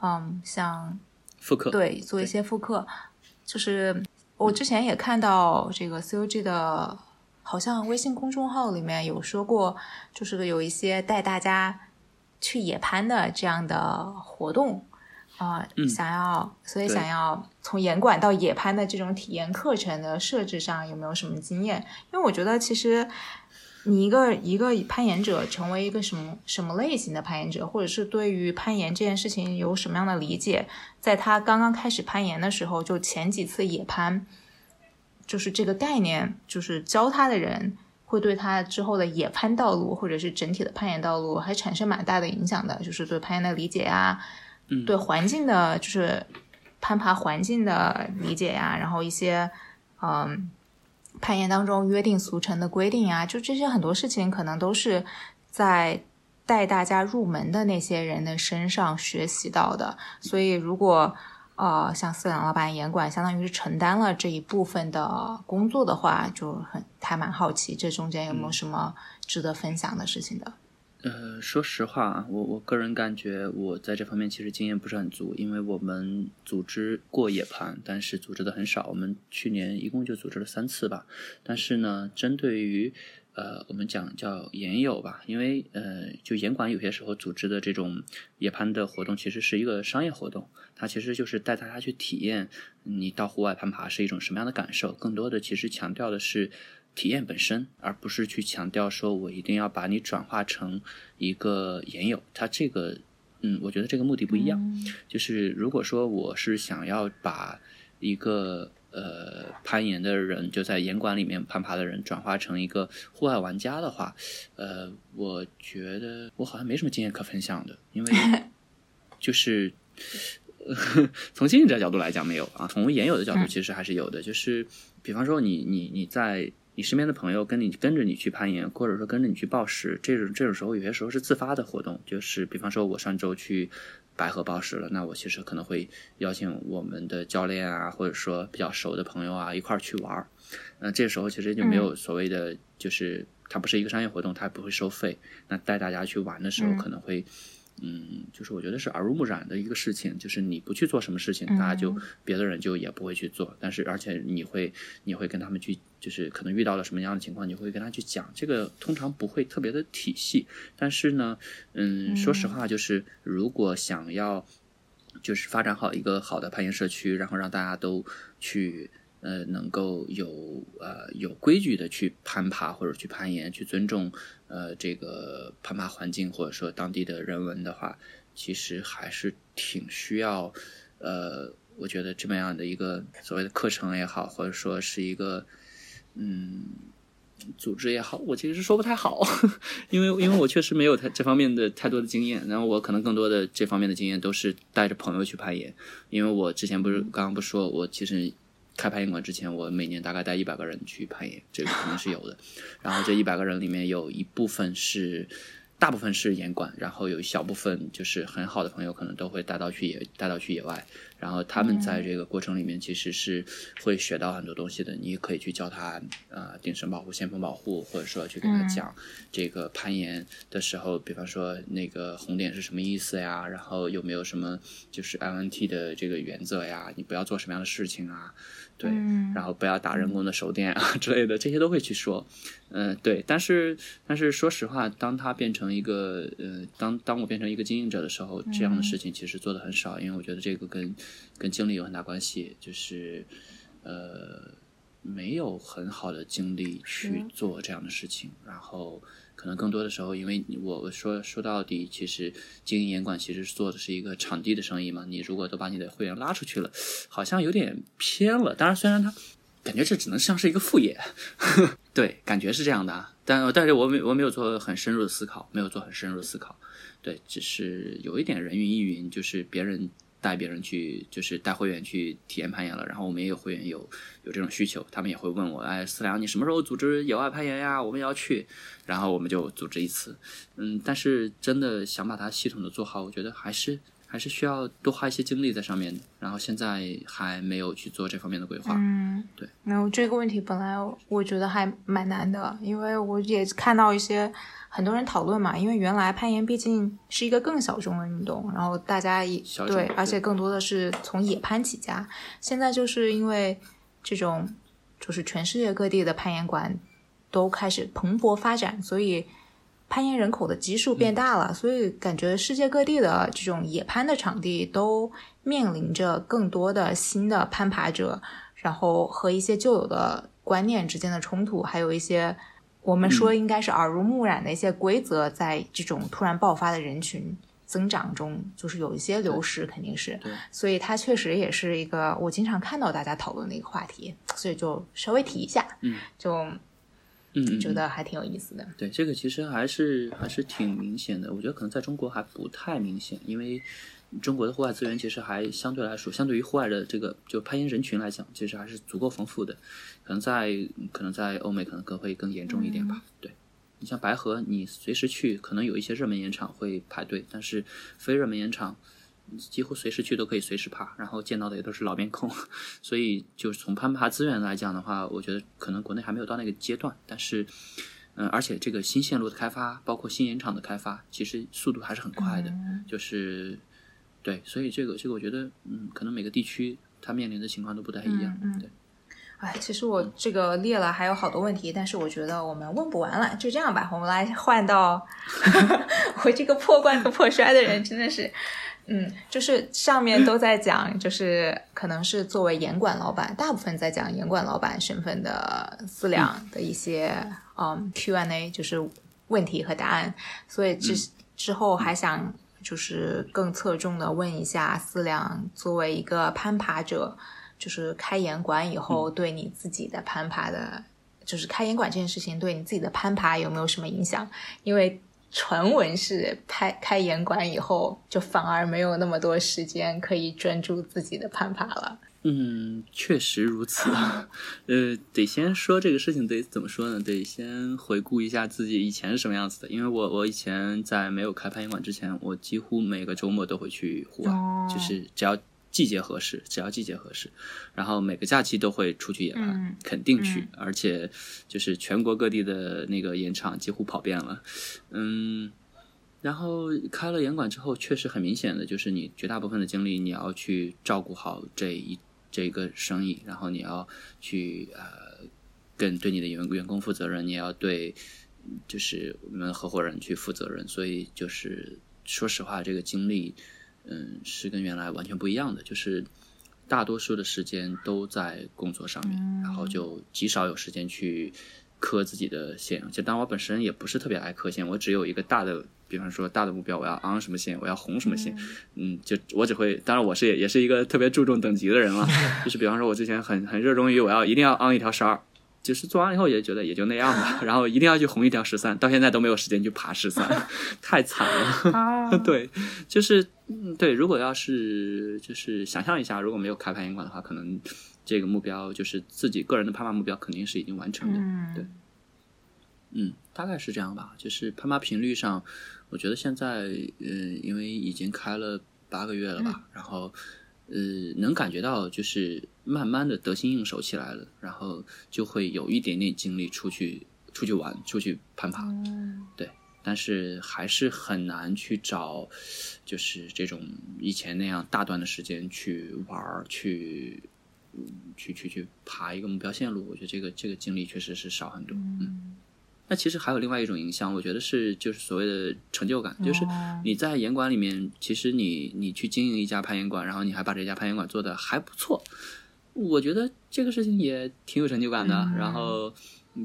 嗯，像复刻，对，做一些复刻，就是。我之前也看到这个 COG 的，好像微信公众号里面有说过，就是有一些带大家去野攀的这样的活动啊，想要，所以想要从严管到野攀的这种体验课程的设置上有没有什么经验？因为我觉得其实。你一个一个攀岩者成为一个什么什么类型的攀岩者，或者是对于攀岩这件事情有什么样的理解？在他刚刚开始攀岩的时候，就前几次野攀，就是这个概念，就是教他的人会对他之后的野攀道路，或者是整体的攀岩道路，还产生蛮大的影响的。就是对攀岩的理解呀，对环境的，就是攀爬环境的理解呀，然后一些嗯。攀岩当中约定俗成的规定啊，就这些很多事情，可能都是在带大家入门的那些人的身上学习到的。所以，如果呃像饲养老板严管，相当于是承担了这一部分的工作的话，就很还蛮好奇，这中间有没有什么值得分享的事情的。呃，说实话啊，我我个人感觉我在这方面其实经验不是很足，因为我们组织过野攀，但是组织的很少。我们去年一共就组织了三次吧。但是呢，针对于呃我们讲叫研友吧，因为呃就严管有些时候组织的这种野攀的活动，其实是一个商业活动，它其实就是带大家去体验你到户外攀爬是一种什么样的感受，更多的其实强调的是。体验本身，而不是去强调说我一定要把你转化成一个研友。他这个，嗯，我觉得这个目的不一样。就是如果说我是想要把一个呃攀岩的人，就在岩馆里面攀爬的人，转化成一个户外玩家的话，呃，我觉得我好像没什么经验可分享的，因为 就是 从经营者角度来讲没有啊，从研友的角度其实还是有的。就是比方说你你你在。你身边的朋友跟你跟着你去攀岩，或者说跟着你去报时，这种这种时候有些时候是自发的活动，就是比方说我上周去白河报时了，那我其实可能会邀请我们的教练啊，或者说比较熟的朋友啊一块儿去玩儿。那这时候其实就没有所谓的，就是它不是一个商业活动，它不会收费。那带大家去玩的时候可能会。嗯，就是我觉得是耳濡目染的一个事情，就是你不去做什么事情，大家就别的人就也不会去做。但是而且你会你会跟他们去，就是可能遇到了什么样的情况，你会跟他去讲。这个通常不会特别的体系，但是呢，嗯，说实话，就是如果想要就是发展好一个好的攀岩社区，然后让大家都去。呃，能够有呃有规矩的去攀爬或者去攀岩，去尊重呃这个攀爬环境或者说当地的人文的话，其实还是挺需要呃，我觉得这么样的一个所谓的课程也好，或者说是一个嗯组织也好，我其实是说不太好，因为因为我确实没有太这方面的太多的经验，然后我可能更多的这方面的经验都是带着朋友去攀岩，因为我之前不是刚刚不说我其实。开攀岩馆之前，我每年大概带一百个人去攀岩，这个肯定是有的。然后这一百个人里面有一部分是大部分是严管，然后有一小部分就是很好的朋友，可能都会带到去野带到去野外。然后他们在这个过程里面其实是会学到很多东西的。你可以去教他呃顶绳保护、先锋保护，或者说去跟他讲这个攀岩的时候，比方说那个红点是什么意思呀？然后有没有什么就是 INT 的这个原则呀？你不要做什么样的事情啊？对，然后不要打人工的手电啊 之类的，这些都会去说。嗯，对。但是但是说实话，当他变成一个呃，当当我变成一个经营者的时候，这样的事情其实做的很少，因为我觉得这个跟跟精力有很大关系，就是呃没有很好的精力去做这样的事情，然后。可能更多的时候，因为我说说到底，其实经营严管其实做的是一个场地的生意嘛。你如果都把你的会员拉出去了，好像有点偏了。当然，虽然他感觉这只能像是一个副业，对，感觉是这样的。但但是我没我没有做很深入的思考，没有做很深入的思考。对，只是有一点人云亦云，就是别人。带别人去，就是带会员去体验攀岩了。然后我们也有会员有有这种需求，他们也会问我，哎，思良，你什么时候组织野外攀岩呀？我们也要去。然后我们就组织一次。嗯，但是真的想把它系统的做好，我觉得还是还是需要多花一些精力在上面。然后现在还没有去做这方面的规划。嗯，对。没有这个问题，本来我觉得还蛮难的，因为我也看到一些。很多人讨论嘛，因为原来攀岩毕竟是一个更小众的运动，然后大家也对，而且更多的是从野攀起家。现在就是因为这种，就是全世界各地的攀岩馆都开始蓬勃发展，所以攀岩人口的基数变大了，所以感觉世界各地的这种野攀的场地都面临着更多的新的攀爬者，然后和一些旧有的观念之间的冲突，还有一些。我们说应该是耳濡目染的一些规则，在这种突然爆发的人群增长中，就是有一些流失，肯定是。所以它确实也是一个我经常看到大家讨论的一个话题，所以就稍微提一下。嗯，就嗯觉得还挺有意思的。对，这个其实还是还是挺明显的。我觉得可能在中国还不太明显，因为。中国的户外资源其实还相对来说，相对于户外的这个就攀岩人群来讲，其实还是足够丰富的。可能在可能在欧美可能更会更严重一点吧。对你像白河，你随时去，可能有一些热门岩场会排队，但是非热门岩场几乎随时去都可以随时爬，然后见到的也都是老面孔。所以就是从攀爬资源来讲的话，我觉得可能国内还没有到那个阶段。但是，嗯，而且这个新线路的开发，包括新岩场的开发，其实速度还是很快的，就是。对，所以这个这个，我觉得，嗯，可能每个地区它面临的情况都不太一样。嗯，对。哎，其实我这个列了还有好多问题，但是我觉得我们问不完了，就这样吧，我们来换到 我这个破罐子破摔的人，真的是，嗯，就是上面都在讲，就是可能是作为严管老板，大部分在讲严管老板身份的思量的一些嗯 Q&A，就是问题和答案，所以之之后还想。就是更侧重的问一下思量，作为一个攀爬者，就是开严管以后对你自己的攀爬的，就是开严管这件事情对你自己的攀爬有没有什么影响？因为传闻是开开岩馆以后，就反而没有那么多时间可以专注自己的攀爬了。嗯，确实如此。呃，得先说这个事情，得怎么说呢？得先回顾一下自己以前是什么样子的。因为我我以前在没有开攀岩馆之前，我几乎每个周末都会去户外，就是只要季节合适，只要季节合适，然后每个假期都会出去野攀，肯定去，而且就是全国各地的那个盐场几乎跑遍了。嗯，然后开了盐馆之后，确实很明显的就是你绝大部分的精力你要去照顾好这一。这个生意，然后你要去呃，跟对你的员员工负责任，你要对就是我们合伙人去负责任，所以就是说实话，这个经历嗯是跟原来完全不一样的，就是大多数的时间都在工作上面，然后就极少有时间去磕自己的线。就当我本身也不是特别爱磕线，我只有一个大的。比方说大的目标，我要昂什么线，我要红什么线，嗯，就我只会，当然我是也也是一个特别注重等级的人了，就是比方说我之前很很热衷于我要一定要昂一条十二，就是做完了以后也觉得也就那样吧，然后一定要去红一条十三，到现在都没有时间去爬十三，太惨了。对，就是对，如果要是就是想象一下，如果没有开攀岩馆的话，可能这个目标就是自己个人的攀爬目标肯定是已经完成的，对。嗯，大概是这样吧。就是攀爬频率上，我觉得现在，呃，因为已经开了八个月了吧，然后，呃，能感觉到就是慢慢的得心应手起来了，然后就会有一点点精力出去出去玩，出去攀爬。对，但是还是很难去找，就是这种以前那样大段的时间去玩去。去去去爬一个目标线路，我觉得这个这个经历确实是少很多。嗯，那其实还有另外一种影响，我觉得是就是所谓的成就感，就是你在岩馆里面，其实你你去经营一家攀岩馆，然后你还把这家攀岩馆做的还不错，我觉得这个事情也挺有成就感的。然后。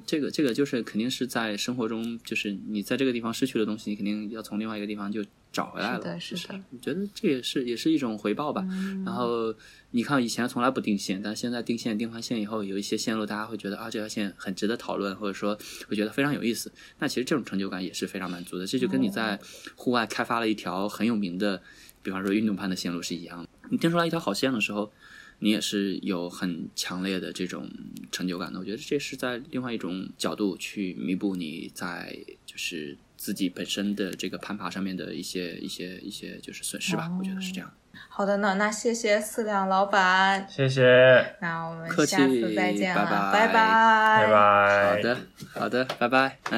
这个这个就是肯定是在生活中，就是你在这个地方失去的东西，你肯定要从另外一个地方就找回来了。是的，是的。我觉得这也是也是一种回报吧。然后你看，以前从来不定线，但现在定线定完线以后，有一些线路大家会觉得啊，这条线很值得讨论，或者说会觉得非常有意思。那其实这种成就感也是非常满足的。这就跟你在户外开发了一条很有名的，比方说运动攀的线路是一样的。你定出来一条好线的时候。你也是有很强烈的这种成就感的，我觉得这是在另外一种角度去弥补你在就是自己本身的这个攀爬上面的一些一些一些就是损失吧，我觉得是这样。好的呢，那谢谢四两老板，谢谢，那我们下次再见了，拜拜，拜拜，好的，好的，拜拜，哎。